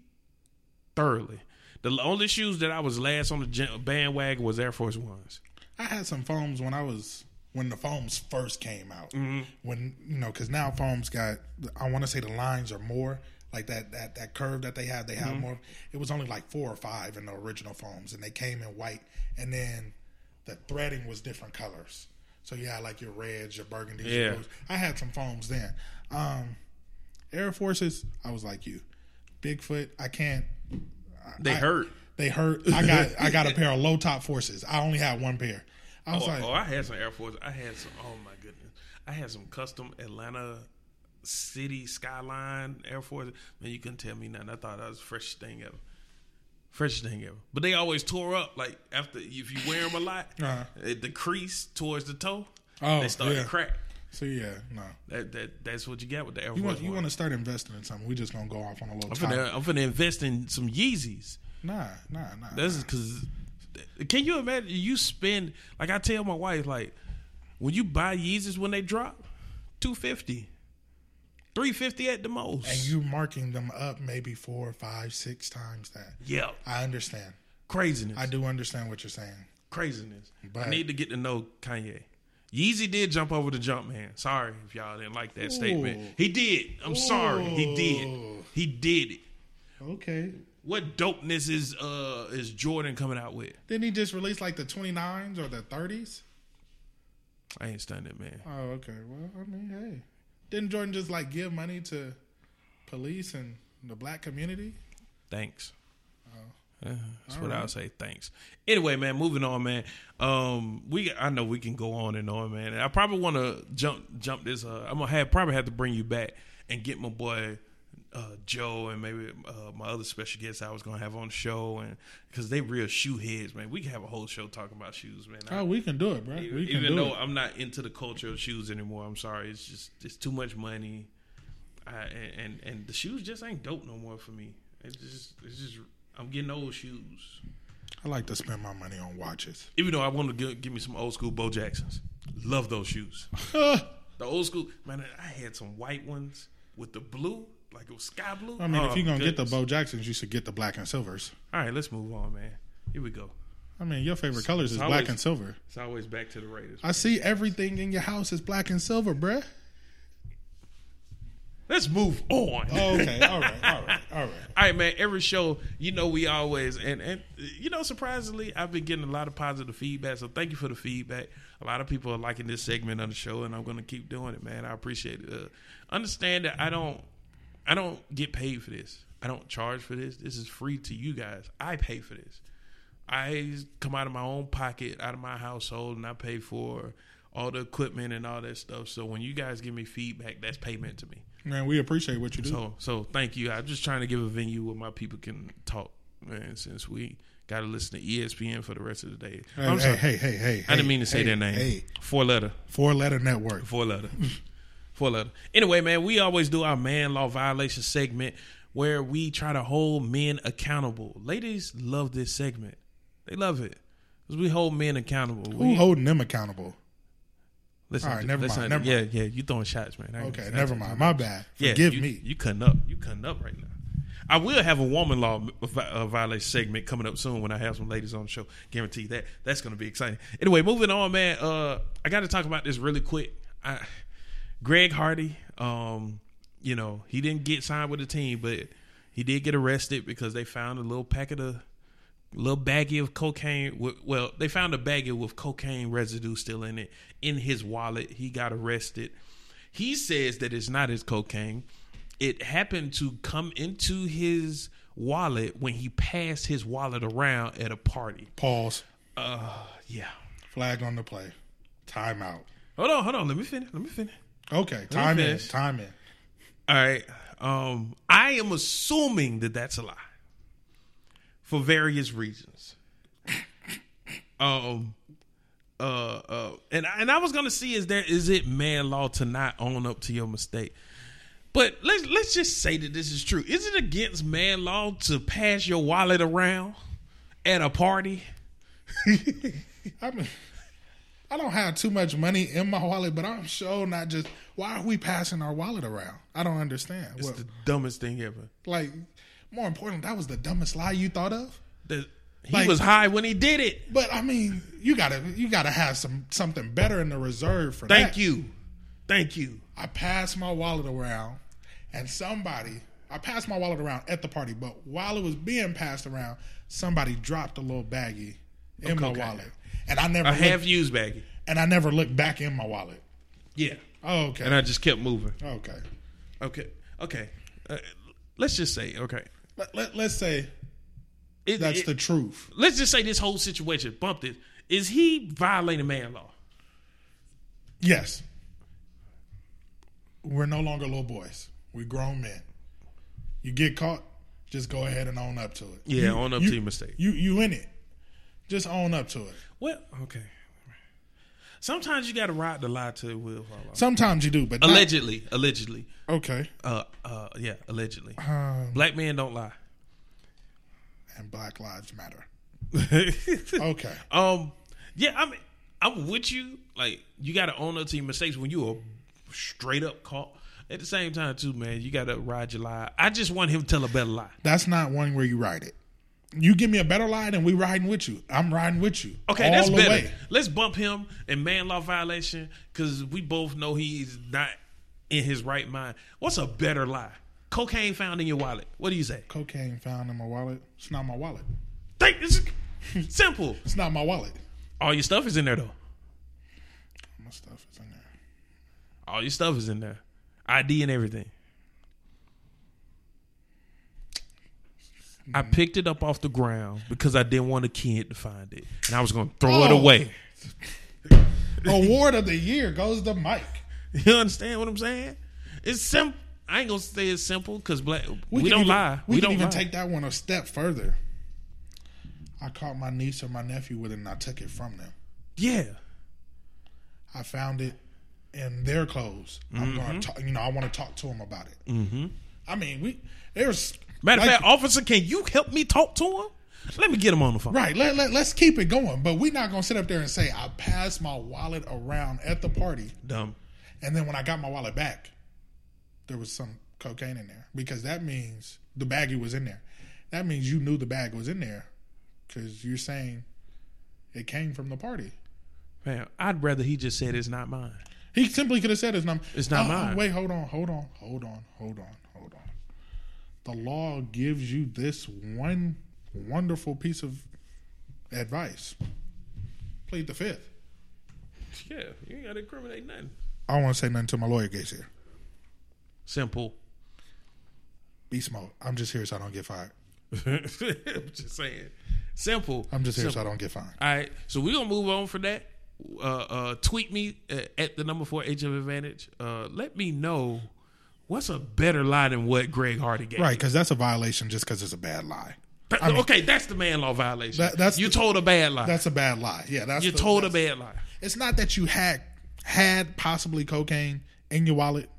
[SPEAKER 1] thoroughly. The only shoes that I was last on the bandwagon was Air Force Ones.
[SPEAKER 2] I had some foams when I was when the foams first came out.
[SPEAKER 1] Mm-hmm.
[SPEAKER 2] When you know, because now foams got I want to say the lines are more like that that that curve that they have. They
[SPEAKER 1] Mm-hmm.
[SPEAKER 2] have more. It was only like four or five in the original foams, and they came in white, and then the threading was different colors. So you had like your reds, your burgundies.
[SPEAKER 1] Yeah.
[SPEAKER 2] Your. I had some foams then. Um, Air Forces, I was like you. Bigfoot, I can't.
[SPEAKER 1] They
[SPEAKER 2] I-
[SPEAKER 1] hurt.
[SPEAKER 2] They hurt. I got I got a pair of low top forces. I only had one pair. I was
[SPEAKER 1] Oh,
[SPEAKER 2] like,
[SPEAKER 1] oh, I had some Air Force. I had some. Oh my goodness, I had some custom Atlanta City Skyline Air Force. Man, you couldn't tell me nothing. I thought that was the freshest thing ever. Freshest thing ever. But they always tore up. Like after if you wear them a lot,
[SPEAKER 2] Uh-huh.
[SPEAKER 1] it- the crease towards the toe,
[SPEAKER 2] Oh,
[SPEAKER 1] they start
[SPEAKER 2] yeah.
[SPEAKER 1] to crack.
[SPEAKER 2] So yeah, no.
[SPEAKER 1] That that that's what you get with the Air
[SPEAKER 2] You
[SPEAKER 1] Force.
[SPEAKER 2] want you want to start investing in something? We just gonna go off on a little.
[SPEAKER 1] I'm finna, I'm finna invest in some Yeezys.
[SPEAKER 2] Nah, nah, nah.
[SPEAKER 1] That's because can you imagine you spend like I tell my wife like when you buy Yeezys when they drop 250 350 at the most
[SPEAKER 2] and you marking them up maybe four, five, six times that.
[SPEAKER 1] yeah
[SPEAKER 2] I understand.
[SPEAKER 1] craziness
[SPEAKER 2] I do understand what you're saying.
[SPEAKER 1] craziness I need to get to know Kanye Yeezy did jump over the jump man sorry if y'all didn't like that statement he did I'm sorry he did he did it
[SPEAKER 2] Okay.
[SPEAKER 1] what dopeness is uh is Jordan coming out with
[SPEAKER 2] Didn't he just release like the 29s or the 30s?
[SPEAKER 1] I ain't stunned it man
[SPEAKER 2] Oh, okay. Well, I mean, hey. Didn't Jordan just like give money to police and the black community?
[SPEAKER 1] Thanks. Yeah, that's what I would say. Thanks. Anyway, man, moving on, man. Um, we I know we can go on and on, man. I probably want to jump jump this. Uh, I'm gonna have probably have to bring you back and get my boy uh, Joe and maybe uh, my other special guests I was gonna have on the show, and because they real shoe heads, man. We can have a whole show talking about shoes, man. I-
[SPEAKER 2] Oh, we can do it, bro.
[SPEAKER 1] Even
[SPEAKER 2] do
[SPEAKER 1] though
[SPEAKER 2] it.
[SPEAKER 1] I'm not into the culture of shoes anymore, I'm sorry. It's just it's too much money, I, and, and and the shoes just ain't dope no more for me. It's just it's just I'm getting old shoes.
[SPEAKER 2] I like to spend my money on watches.
[SPEAKER 1] Even though I want to give, give me some old school Bo Jacksons, love those shoes. *laughs* The old school man, I had some white ones with the blue, like it was sky blue.
[SPEAKER 2] I mean,
[SPEAKER 1] Oh,
[SPEAKER 2] if you're gonna get the. Bo Jacksons, you should get the black and silvers.
[SPEAKER 1] all right, let's move on, man. Here we go.
[SPEAKER 2] I mean, your favorite colors is
[SPEAKER 1] It's
[SPEAKER 2] black and silver.
[SPEAKER 1] It's always back to the Raiders.
[SPEAKER 2] I see everything in your house is black and silver, bruh.
[SPEAKER 1] Let's move on.
[SPEAKER 2] Oh, okay, all right, all right, all right. *laughs*
[SPEAKER 1] All right, man. Every show, you know, we always and and you know, surprisingly, I've been getting a lot of positive feedback. So thank you for the feedback. A lot of people are liking this segment of the show, and I'm going to keep doing it, man. I appreciate it. Uh, understand that I don't, I don't get paid for this. I don't charge for this. This is free to you guys. I pay for this. I come out of my own pocket, out of my household, and I pay for all the equipment and all that stuff. So when you guys give me feedback, that's payment to me.
[SPEAKER 2] Man, we appreciate what you do.
[SPEAKER 1] So so thank you. I'm just trying to give a venue where my people can talk, man. Since we got to listen to ESPN for the rest of the day.
[SPEAKER 2] hey,
[SPEAKER 1] I'm
[SPEAKER 2] hey,
[SPEAKER 1] sorry.
[SPEAKER 2] hey, hey, hey,
[SPEAKER 1] I didn't
[SPEAKER 2] hey,
[SPEAKER 1] mean to say
[SPEAKER 2] hey,
[SPEAKER 1] their name.
[SPEAKER 2] Hey,
[SPEAKER 1] Four letter.
[SPEAKER 2] four letter network.
[SPEAKER 1] Four letter. *laughs* Four letter. Anyway, man, we always do our man law violation segment where we try to hold men accountable. Ladies love this segment. They love it because we hold men accountable.
[SPEAKER 2] Who
[SPEAKER 1] We,
[SPEAKER 2] holding them accountable?
[SPEAKER 1] Let's
[SPEAKER 2] All right, never
[SPEAKER 1] let's
[SPEAKER 2] mind, never
[SPEAKER 1] yeah,
[SPEAKER 2] mind.
[SPEAKER 1] yeah. You throwing shots, man.
[SPEAKER 2] Okay, never mind. My bad. Forgive
[SPEAKER 1] you,
[SPEAKER 2] me.
[SPEAKER 1] You cutting up. You cutting up right now. I will have a woman law vi- uh, violation segment coming up soon when I have some ladies on the show. Guarantee that. That's going to be exciting. Anyway, moving on, man. Uh, I got to talk about this really quick. I, Greg Hardy, um, you know, he didn't get signed with the team, but he did get arrested because they found a little packet of little baggie of cocaine. Well, they found a baggie with cocaine residue still in it in his wallet. He got arrested. He says that it's not his cocaine. It happened to come into his wallet when he passed his wallet around at a party.
[SPEAKER 2] Pause.
[SPEAKER 1] Uh, yeah.
[SPEAKER 2] Flag on the play. Timeout.
[SPEAKER 1] Hold on, hold on. Let me finish. Let me finish.
[SPEAKER 2] Okay, time in. Time in.
[SPEAKER 1] All right. Um, I am assuming that that's a lie for various reasons. Um, uh, uh, and and I was gonna see is there is it man law to not own up to your mistake? But let's let's just say that this is true. Is it against man law to pass your wallet around at a party? *laughs*
[SPEAKER 2] I mean, I don't have too much money in my wallet, but I'm sure not just. Why are we passing our wallet around? I don't understand.
[SPEAKER 1] It's
[SPEAKER 2] What,
[SPEAKER 1] the dumbest thing ever.
[SPEAKER 2] like, more important, that was the dumbest lie you thought of.
[SPEAKER 1] The, he
[SPEAKER 2] Like-
[SPEAKER 1] was high when he did it.
[SPEAKER 2] But I mean, you gotta you gotta have some something better in the reserve for that.
[SPEAKER 1] Thank
[SPEAKER 2] that.
[SPEAKER 1] you, thank you.
[SPEAKER 2] I passed my wallet around, and somebody I passed my wallet around at the party, but while it was being passed around, somebody dropped a little baggie in my
[SPEAKER 1] cocaine.
[SPEAKER 2] wallet, and I never
[SPEAKER 1] A
[SPEAKER 2] looked,
[SPEAKER 1] half used baggie.
[SPEAKER 2] And I never looked back in my wallet.
[SPEAKER 1] Yeah.
[SPEAKER 2] Oh, okay.
[SPEAKER 1] And I just kept moving.
[SPEAKER 2] okay.
[SPEAKER 1] Okay. Okay. Uh, let's just say, okay.
[SPEAKER 2] Let, let, let's say
[SPEAKER 1] It-
[SPEAKER 2] that's
[SPEAKER 1] it-
[SPEAKER 2] the truth.
[SPEAKER 1] let's just say this whole situation bumped it. Is he violating man law?
[SPEAKER 2] Yes. We're no longer little boys. We're grown men. You get caught, just go ahead and own up to it.
[SPEAKER 1] Yeah,
[SPEAKER 2] You-
[SPEAKER 1] own up
[SPEAKER 2] you-
[SPEAKER 1] to your mistake.
[SPEAKER 2] You you in it. Just own up to it.
[SPEAKER 1] Well, okay. Sometimes you got to ride the lie till the wheel fall off.
[SPEAKER 2] Sometimes you do, but not-
[SPEAKER 1] Allegedly, allegedly.
[SPEAKER 2] okay.
[SPEAKER 1] Uh, uh, yeah, allegedly.
[SPEAKER 2] Um,
[SPEAKER 1] Black men don't lie.
[SPEAKER 2] and Black Lives Matter. *laughs* Okay.
[SPEAKER 1] Um, yeah, I mean, I'm with you. Like, you got to own up to your mistakes when you are straight up caught. At the same time, too, man, you got to ride your lie. I just want him to tell a better lie.
[SPEAKER 2] That's not one where you ride it. You give me a better lie, and we riding with you. I'm riding with you.
[SPEAKER 1] Okay, that's better.
[SPEAKER 2] way.
[SPEAKER 1] Let's bump him in man law violation because we both know he's not in his right mind. What's a better lie? Cocaine found in your wallet. What do you say?
[SPEAKER 2] Cocaine found in my wallet. It's not my wallet.
[SPEAKER 1] Think this is simple. *laughs*
[SPEAKER 2] It's not my wallet.
[SPEAKER 1] All your stuff is in there though.
[SPEAKER 2] My stuff is in there.
[SPEAKER 1] All your stuff is in there. ID and everything. I picked it up off the ground because I didn't want a kid to find it. And I was going to throw it
[SPEAKER 2] Oh.
[SPEAKER 1] away. *laughs*
[SPEAKER 2] Award of the year goes to Mike. *laughs*
[SPEAKER 1] You understand what I'm saying? It's simple. I ain't going to say it's simple because black we,
[SPEAKER 2] can
[SPEAKER 1] don't
[SPEAKER 2] even,
[SPEAKER 1] lie.
[SPEAKER 2] We,
[SPEAKER 1] We, don't
[SPEAKER 2] even
[SPEAKER 1] lie.
[SPEAKER 2] take that one a step further. I caught my niece or my nephew with it, and I took it from them.
[SPEAKER 1] yeah.
[SPEAKER 2] I found it in their clothes. I'm
[SPEAKER 1] Mm-hmm.
[SPEAKER 2] gonna talk. You know, I want to talk to them about it. Mm-hmm. I mean, we there's
[SPEAKER 1] Matter of
[SPEAKER 2] like-
[SPEAKER 1] fact, officer, can you help me talk to him? Let me get him on the phone.
[SPEAKER 2] Right. Let, let, let's keep it going. But we're not going to sit up there and say, I passed my wallet around at the party.
[SPEAKER 1] Dumb.
[SPEAKER 2] And then when I got my wallet back, there was some cocaine in there. Because that means the baggie was in there. That means you knew the bag was in there. Because you're saying it came from the party.
[SPEAKER 1] Man, I'd rather he just said it's not mine.
[SPEAKER 2] He simply could have said it's not.
[SPEAKER 1] It's not
[SPEAKER 2] Oh, oh,
[SPEAKER 1] mine.
[SPEAKER 2] wait, hold on, hold on, hold on, hold on. The law gives you this one wonderful piece of advice. Plead the fifth.
[SPEAKER 1] Yeah, you ain't got to incriminate nothing.
[SPEAKER 2] I don't want to say nothing to my lawyer gets here.
[SPEAKER 1] Simple.
[SPEAKER 2] Be smart. I'm just here so I don't get fired. *laughs*
[SPEAKER 1] I'm just saying. Simple.
[SPEAKER 2] I'm just here
[SPEAKER 1] Simple.
[SPEAKER 2] so I don't get fined.
[SPEAKER 1] All right, so we're gonna move on from that. Uh, uh, tweet me uh, at the number four HF Advantage. Uh, let me know what's a better lie than what Greg Hardy gave.
[SPEAKER 2] Right, because that's a violation just because it's a bad lie. I mean-
[SPEAKER 1] okay, that's the man law violation.
[SPEAKER 2] That- that's
[SPEAKER 1] you
[SPEAKER 2] the-
[SPEAKER 1] told a bad lie.
[SPEAKER 2] That's a bad lie. Yeah, that's
[SPEAKER 1] you
[SPEAKER 2] the-
[SPEAKER 1] told a bad lie.
[SPEAKER 2] It's not that you had had possibly cocaine in your wallet,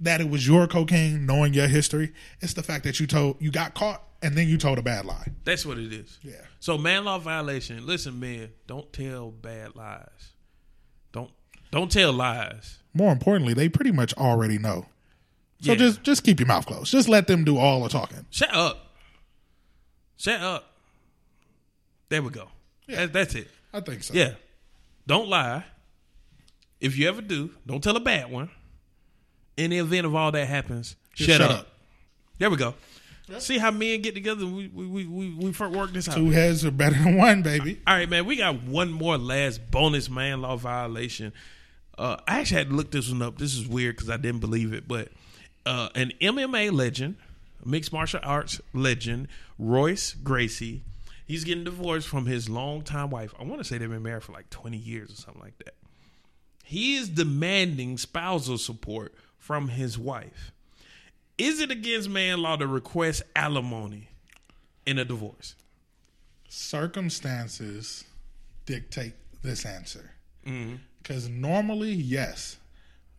[SPEAKER 2] that it was your cocaine, knowing your history. It's the fact that you told you got caught and then you told a bad lie.
[SPEAKER 1] That's what it is.
[SPEAKER 2] Yeah.
[SPEAKER 1] So man law violation. Listen, man, don't tell bad lies. Don't don't tell lies.
[SPEAKER 2] More importantly, they pretty much already know. So
[SPEAKER 1] Yeah.
[SPEAKER 2] just just keep your mouth closed. Just let them do all the talking.
[SPEAKER 1] Shut up. Shut up. There we go. That, that's it.
[SPEAKER 2] I think so.
[SPEAKER 1] Yeah. Don't lie. If you ever do, don't tell a bad one. In the event of all that happens, shut,
[SPEAKER 2] shut
[SPEAKER 1] up.
[SPEAKER 2] up.
[SPEAKER 1] There we go. See how men get together. We we we we, we work this out.
[SPEAKER 2] Two heads are better than one, baby.
[SPEAKER 1] All right, man. We got one more last bonus man law violation. Uh, I actually had to look this one up. This is weird because I didn't believe it, but uh, an MMA legend, mixed martial arts legend, Royce Gracie, he's getting divorced from his longtime wife. I want to say they've been married for like twenty years or something like that. He is demanding spousal support from his wife. Is it against man law to request alimony in a divorce?
[SPEAKER 2] Circumstances dictate this answer.
[SPEAKER 1] Mm-hmm.
[SPEAKER 2] Because normally, yes,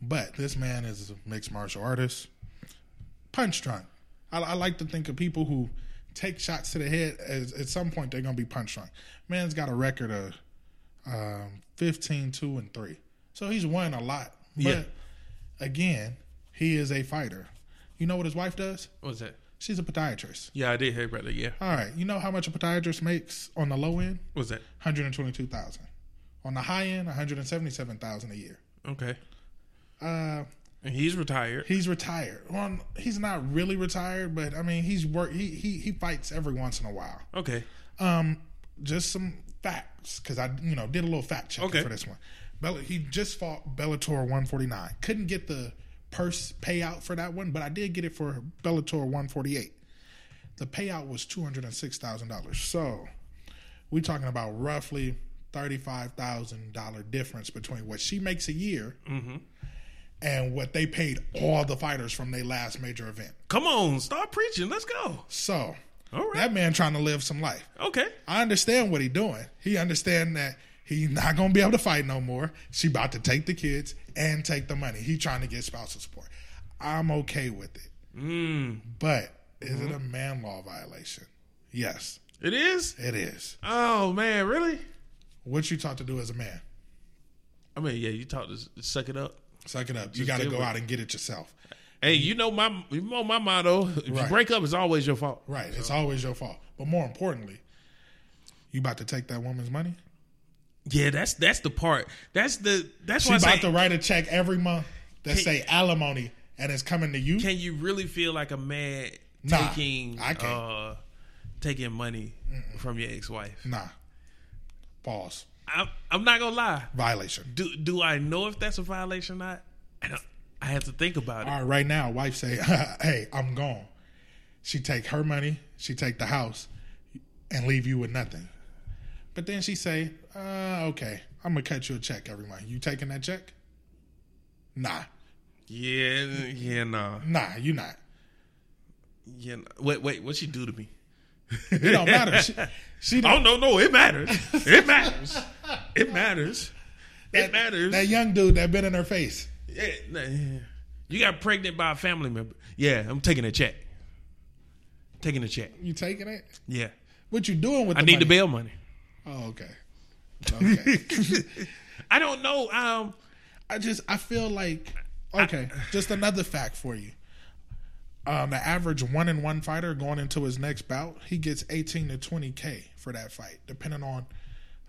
[SPEAKER 2] but this man is a mixed martial artist, punch drunk. I, I like to think of people who take shots to the head. As, at some point, they're gonna be punch drunk. Man's got a record of um, 15, 2, and three, so he's won a lot. But
[SPEAKER 1] Yeah.
[SPEAKER 2] again, he is a fighter. You know what his wife does?
[SPEAKER 1] What's that?
[SPEAKER 2] She's a podiatrist.
[SPEAKER 1] Yeah, I did hear about that. Yeah.
[SPEAKER 2] All right, you know how much a podiatrist makes on the low end?
[SPEAKER 1] What's that?
[SPEAKER 2] 122,000. On the high end, 177,000 a year.
[SPEAKER 1] Okay.
[SPEAKER 2] Uh,
[SPEAKER 1] he's retired.
[SPEAKER 2] he's retired. Well, he's not really retired, but I mean, he's work. He he he fights every once in a while.
[SPEAKER 1] Okay.
[SPEAKER 2] Um, just some facts because I you know did a little fact checking
[SPEAKER 1] Okay.
[SPEAKER 2] for this one. Bella, he just fought Bellator 149. Couldn't get the purse payout for that one, but I did get it for Bellator 148. The payout was two hundred and six thousand dollars. So we're talking about roughly thirty-five thousand dollar difference between what she makes a year and what they paid all the fighters from their last major event.
[SPEAKER 1] Come on, start preaching. Let's go.
[SPEAKER 2] So
[SPEAKER 1] All right.
[SPEAKER 2] that man trying to live some life.
[SPEAKER 1] Okay.
[SPEAKER 2] I understand what he doing. He understand that he not gonna be able to fight no more. She about to take the kids and take the money. He trying to get spousal support. I'm okay with it.
[SPEAKER 1] Mm,
[SPEAKER 2] But is it a man law violation? Yes,
[SPEAKER 1] it is.
[SPEAKER 2] it is.
[SPEAKER 1] Oh man, really?
[SPEAKER 2] What you taught to do as a man?
[SPEAKER 1] I mean, yeah, you taught to suck it up.
[SPEAKER 2] Suck it up. You got to go out and get it yourself.
[SPEAKER 1] Hey, you know my you know my motto. If you break up, it's always your fault.
[SPEAKER 2] Right. It's always your fault. But more importantly, you about to take that woman's money.
[SPEAKER 1] Yeah, that's that's the part. That's the that's
[SPEAKER 2] She
[SPEAKER 1] why
[SPEAKER 2] about to write a check every month that
[SPEAKER 1] Can-
[SPEAKER 2] say alimony, and it's coming to you.
[SPEAKER 1] can you really feel like a man
[SPEAKER 2] Nah,
[SPEAKER 1] taking
[SPEAKER 2] I can't.
[SPEAKER 1] uh taking money from your ex wife?
[SPEAKER 2] Nah. Pause.
[SPEAKER 1] I'm I'm not gonna lie.
[SPEAKER 2] Violation.
[SPEAKER 1] Do do I know if that's a violation or not? I don't, I have to think about it.
[SPEAKER 2] All right, right now, wife say, *laughs* "Hey, I'm gone." She take her money, she take the house, and leave you with nothing. But then she say, uh, "Okay, I'm gonna cut you a check every month. You taking that check?" Nah,
[SPEAKER 1] Yeah, yeah, nah,
[SPEAKER 2] nah, you not.
[SPEAKER 1] yeah. Wait, wait. What she do to me?
[SPEAKER 2] It don't matter. She, she *laughs*
[SPEAKER 1] Oh
[SPEAKER 2] don't,
[SPEAKER 1] no, no, it matters. It matters. It matters. It matters.
[SPEAKER 2] that young dude that been in her face.
[SPEAKER 1] Yeah. You got pregnant by a family member. Yeah, I'm taking a check. Taking a check.
[SPEAKER 2] You taking it?
[SPEAKER 1] Yeah.
[SPEAKER 2] What you doing with?
[SPEAKER 1] I need
[SPEAKER 2] money?
[SPEAKER 1] the bail money.
[SPEAKER 2] Oh, okay. Okay. *laughs*
[SPEAKER 1] I don't know. Um,
[SPEAKER 2] I just I feel like okay. just another fact for you. Um, the average one in one fighter going into his next bout, he gets eighteen to twenty k for that fight, depending on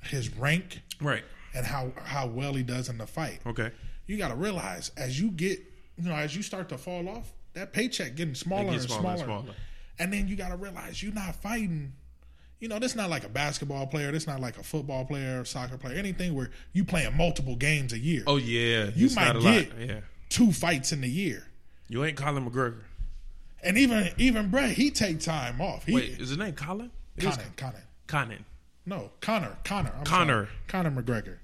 [SPEAKER 2] his rank
[SPEAKER 1] right.
[SPEAKER 2] and how how well he does in the fight.
[SPEAKER 1] Okay.
[SPEAKER 2] You got to realize as you get, you know, as you start to fall off, that paycheck getting smaller,
[SPEAKER 1] gets
[SPEAKER 2] and
[SPEAKER 1] smaller
[SPEAKER 2] smaller
[SPEAKER 1] and smaller.
[SPEAKER 2] And then you got to realize you're not fighting. You know, this not like a basketball player. This not like a football player, soccer player, anything where you playing multiple games a year.
[SPEAKER 1] Oh yeah.
[SPEAKER 2] You might get-.
[SPEAKER 1] Yeah.
[SPEAKER 2] two fights in the year.
[SPEAKER 1] You ain't Colin McGregor.
[SPEAKER 2] And even even Brett, he take time off. He,
[SPEAKER 1] Wait, is his name Colin? It is
[SPEAKER 2] Conan, Conan.
[SPEAKER 1] Conan.
[SPEAKER 2] No, Connor, Connor. I'm
[SPEAKER 1] Connor.
[SPEAKER 2] sorry. Connor McGregor.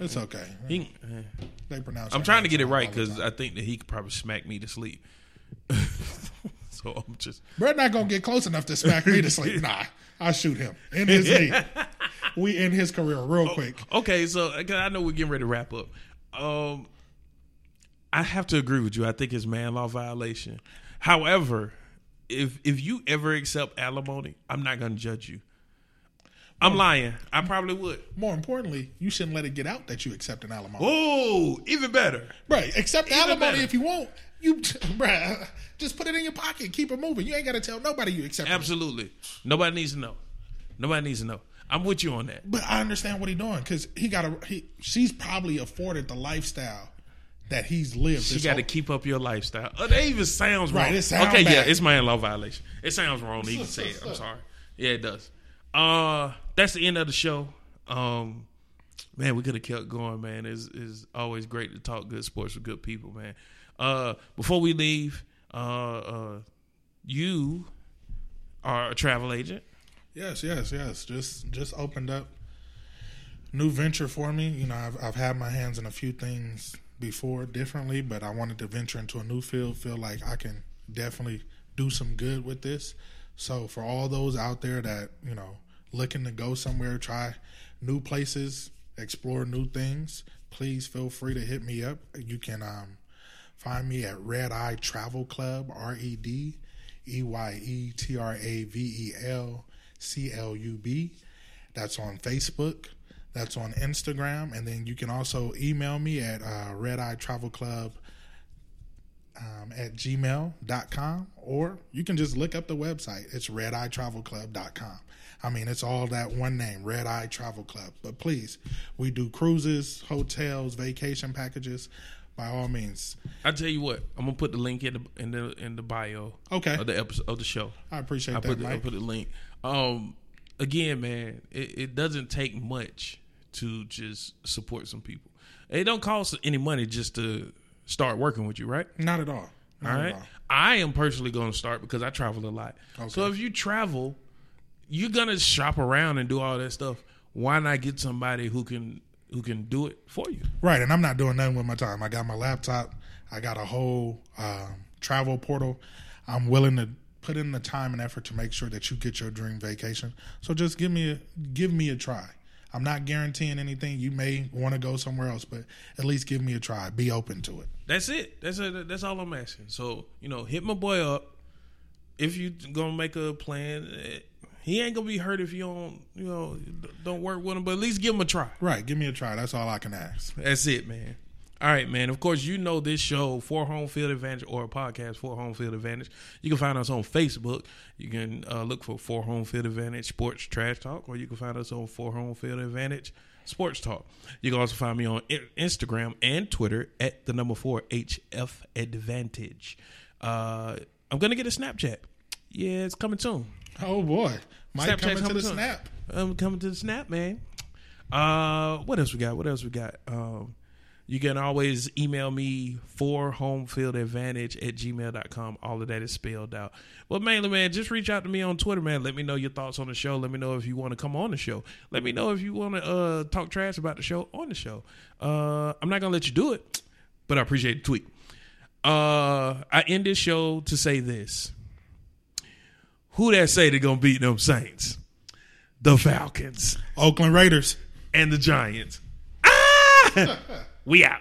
[SPEAKER 2] It's okay.
[SPEAKER 1] He, eh.
[SPEAKER 2] They pronounce.
[SPEAKER 1] I'm trying to get it right because. I think that he could probably smack me to sleep. *laughs* so I'm just
[SPEAKER 2] Brett not gonna get close enough to smack me to sleep. *laughs* Nah, I shoot him in his knee. We end his career real quick.
[SPEAKER 1] okay. So 'cause I know we're getting ready to wrap up. Um, I have to agree with you. I think it's man law violation. However, if if you ever accept alimony, I'm not going to judge you. I'm lying. I probably would.
[SPEAKER 2] More importantly, you shouldn't let it get out that you accept an alimony.
[SPEAKER 1] Oh, even better.
[SPEAKER 2] Right, accept
[SPEAKER 1] Even
[SPEAKER 2] alimony
[SPEAKER 1] better.
[SPEAKER 2] if you want. You, *laughs* bruh, just put it in your pocket. Keep it moving. You ain't got to tell nobody you accept. it.
[SPEAKER 1] Absolutely. Nobody needs to know. Nobody needs to know. I'm with you on that.
[SPEAKER 2] But I understand what he's doing because he got a. He, she's probably afforded the lifestyle that he's lived.
[SPEAKER 1] You
[SPEAKER 2] this
[SPEAKER 1] got to keep up your lifestyle. Oh, that even sounds wrong.
[SPEAKER 2] Right, it sound
[SPEAKER 1] okay, yeah,
[SPEAKER 2] bad.
[SPEAKER 1] it's man law violation. It sounds wrong to even say it. I'm sorry. Yeah, it does. Uh, that's the end of the show. Um, man, we could have kept going. Man, it's, it's always great to talk good sports with good people, man. Uh, before we leave, uh, uh, you are a travel agent.
[SPEAKER 2] Yes, yes, yes. Just just opened up new venture for me. You know, I've I've had my hands in a few things before differently, but I wanted to venture into a new field. Feel like I can definitely do some good with this. So for all those out there that you know looking to go somewhere, try new places, explore new things, please feel free to hit me up. You can um, find me at Red Eye Travel Club, R E D E Y E T R A V E L C L U B. That's on Facebook. That's on Instagram. And then you can also email me at uh, Red Eye Travel Club um, at gmail.com or you can just look up the website. It's redeyetravelclub.com. I mean, it's all that one name, Red Eye Travel Club. But please, we do cruises, hotels, vacation packages. By all means,
[SPEAKER 1] I tell you what, I'm gonna put the link in the in the in the bio
[SPEAKER 2] Okay.
[SPEAKER 1] of the episode of the show.
[SPEAKER 2] I appreciate
[SPEAKER 1] I
[SPEAKER 2] that,
[SPEAKER 1] put the, I put the link. Um, again, man, it, it doesn't take much to just support some people. It don't cost any money just to start working with you, right?
[SPEAKER 2] Not at all. Not
[SPEAKER 1] All right.
[SPEAKER 2] all.
[SPEAKER 1] I am personally going to start because I travel a lot. So if you travel, you're gonna shop around and do all that stuff. Why not get somebody who can who can do it for you?
[SPEAKER 2] Right, and I'm not doing nothing with my time. I got my laptop. I got a whole um, travel portal. I'm willing to put in the time and effort to make sure that you get your dream vacation. So just give me a give me a try. I'm not guaranteeing anything. You may want to go somewhere else, but at least give me a try. Be open to it.
[SPEAKER 1] That's it. That's it. That's all I'm asking. So you know, hit my boy up if you gonna make a plan. eh, He ain't gonna be hurt if you don't you know don't work with him, but at least give him a try.
[SPEAKER 2] Right, give me a try. That's all I can ask.
[SPEAKER 1] That's it, man. All right, man. Of course, you know this show, For Home Field Advantage, or a podcast, For Home Field Advantage. You can find us on Facebook. You can uh, look for For Home Field Advantage Sports Trash Talk, or you can find us on For Home Field Advantage Sports Talk. You can also find me on Instagram and Twitter at the number four HF Advantage. Uh, I'm gonna get a Snapchat. Yeah, it's coming soon.
[SPEAKER 2] Oh boy, Mike
[SPEAKER 1] Snapchat's
[SPEAKER 2] coming to the
[SPEAKER 1] soon.
[SPEAKER 2] snap.
[SPEAKER 1] I'm coming to the snap, man. Uh, what else we got? What else we got? Um, you can always email me for homefieldadvantage at gmail.com. All of that is spelled out. But mainly, man, just reach out to me on Twitter, man. Let me know your thoughts on the show. Let me know if you want to come on the show. Let me know if you want to uh, talk trash about the show on the show. Uh, I'm not going to let you do it, but I appreciate the tweet. Uh, I end this show to say this. Who that say they're going to beat them Saints? The Falcons
[SPEAKER 2] Oakland Raiders.
[SPEAKER 1] and the Giants. Ah! *laughs* we out.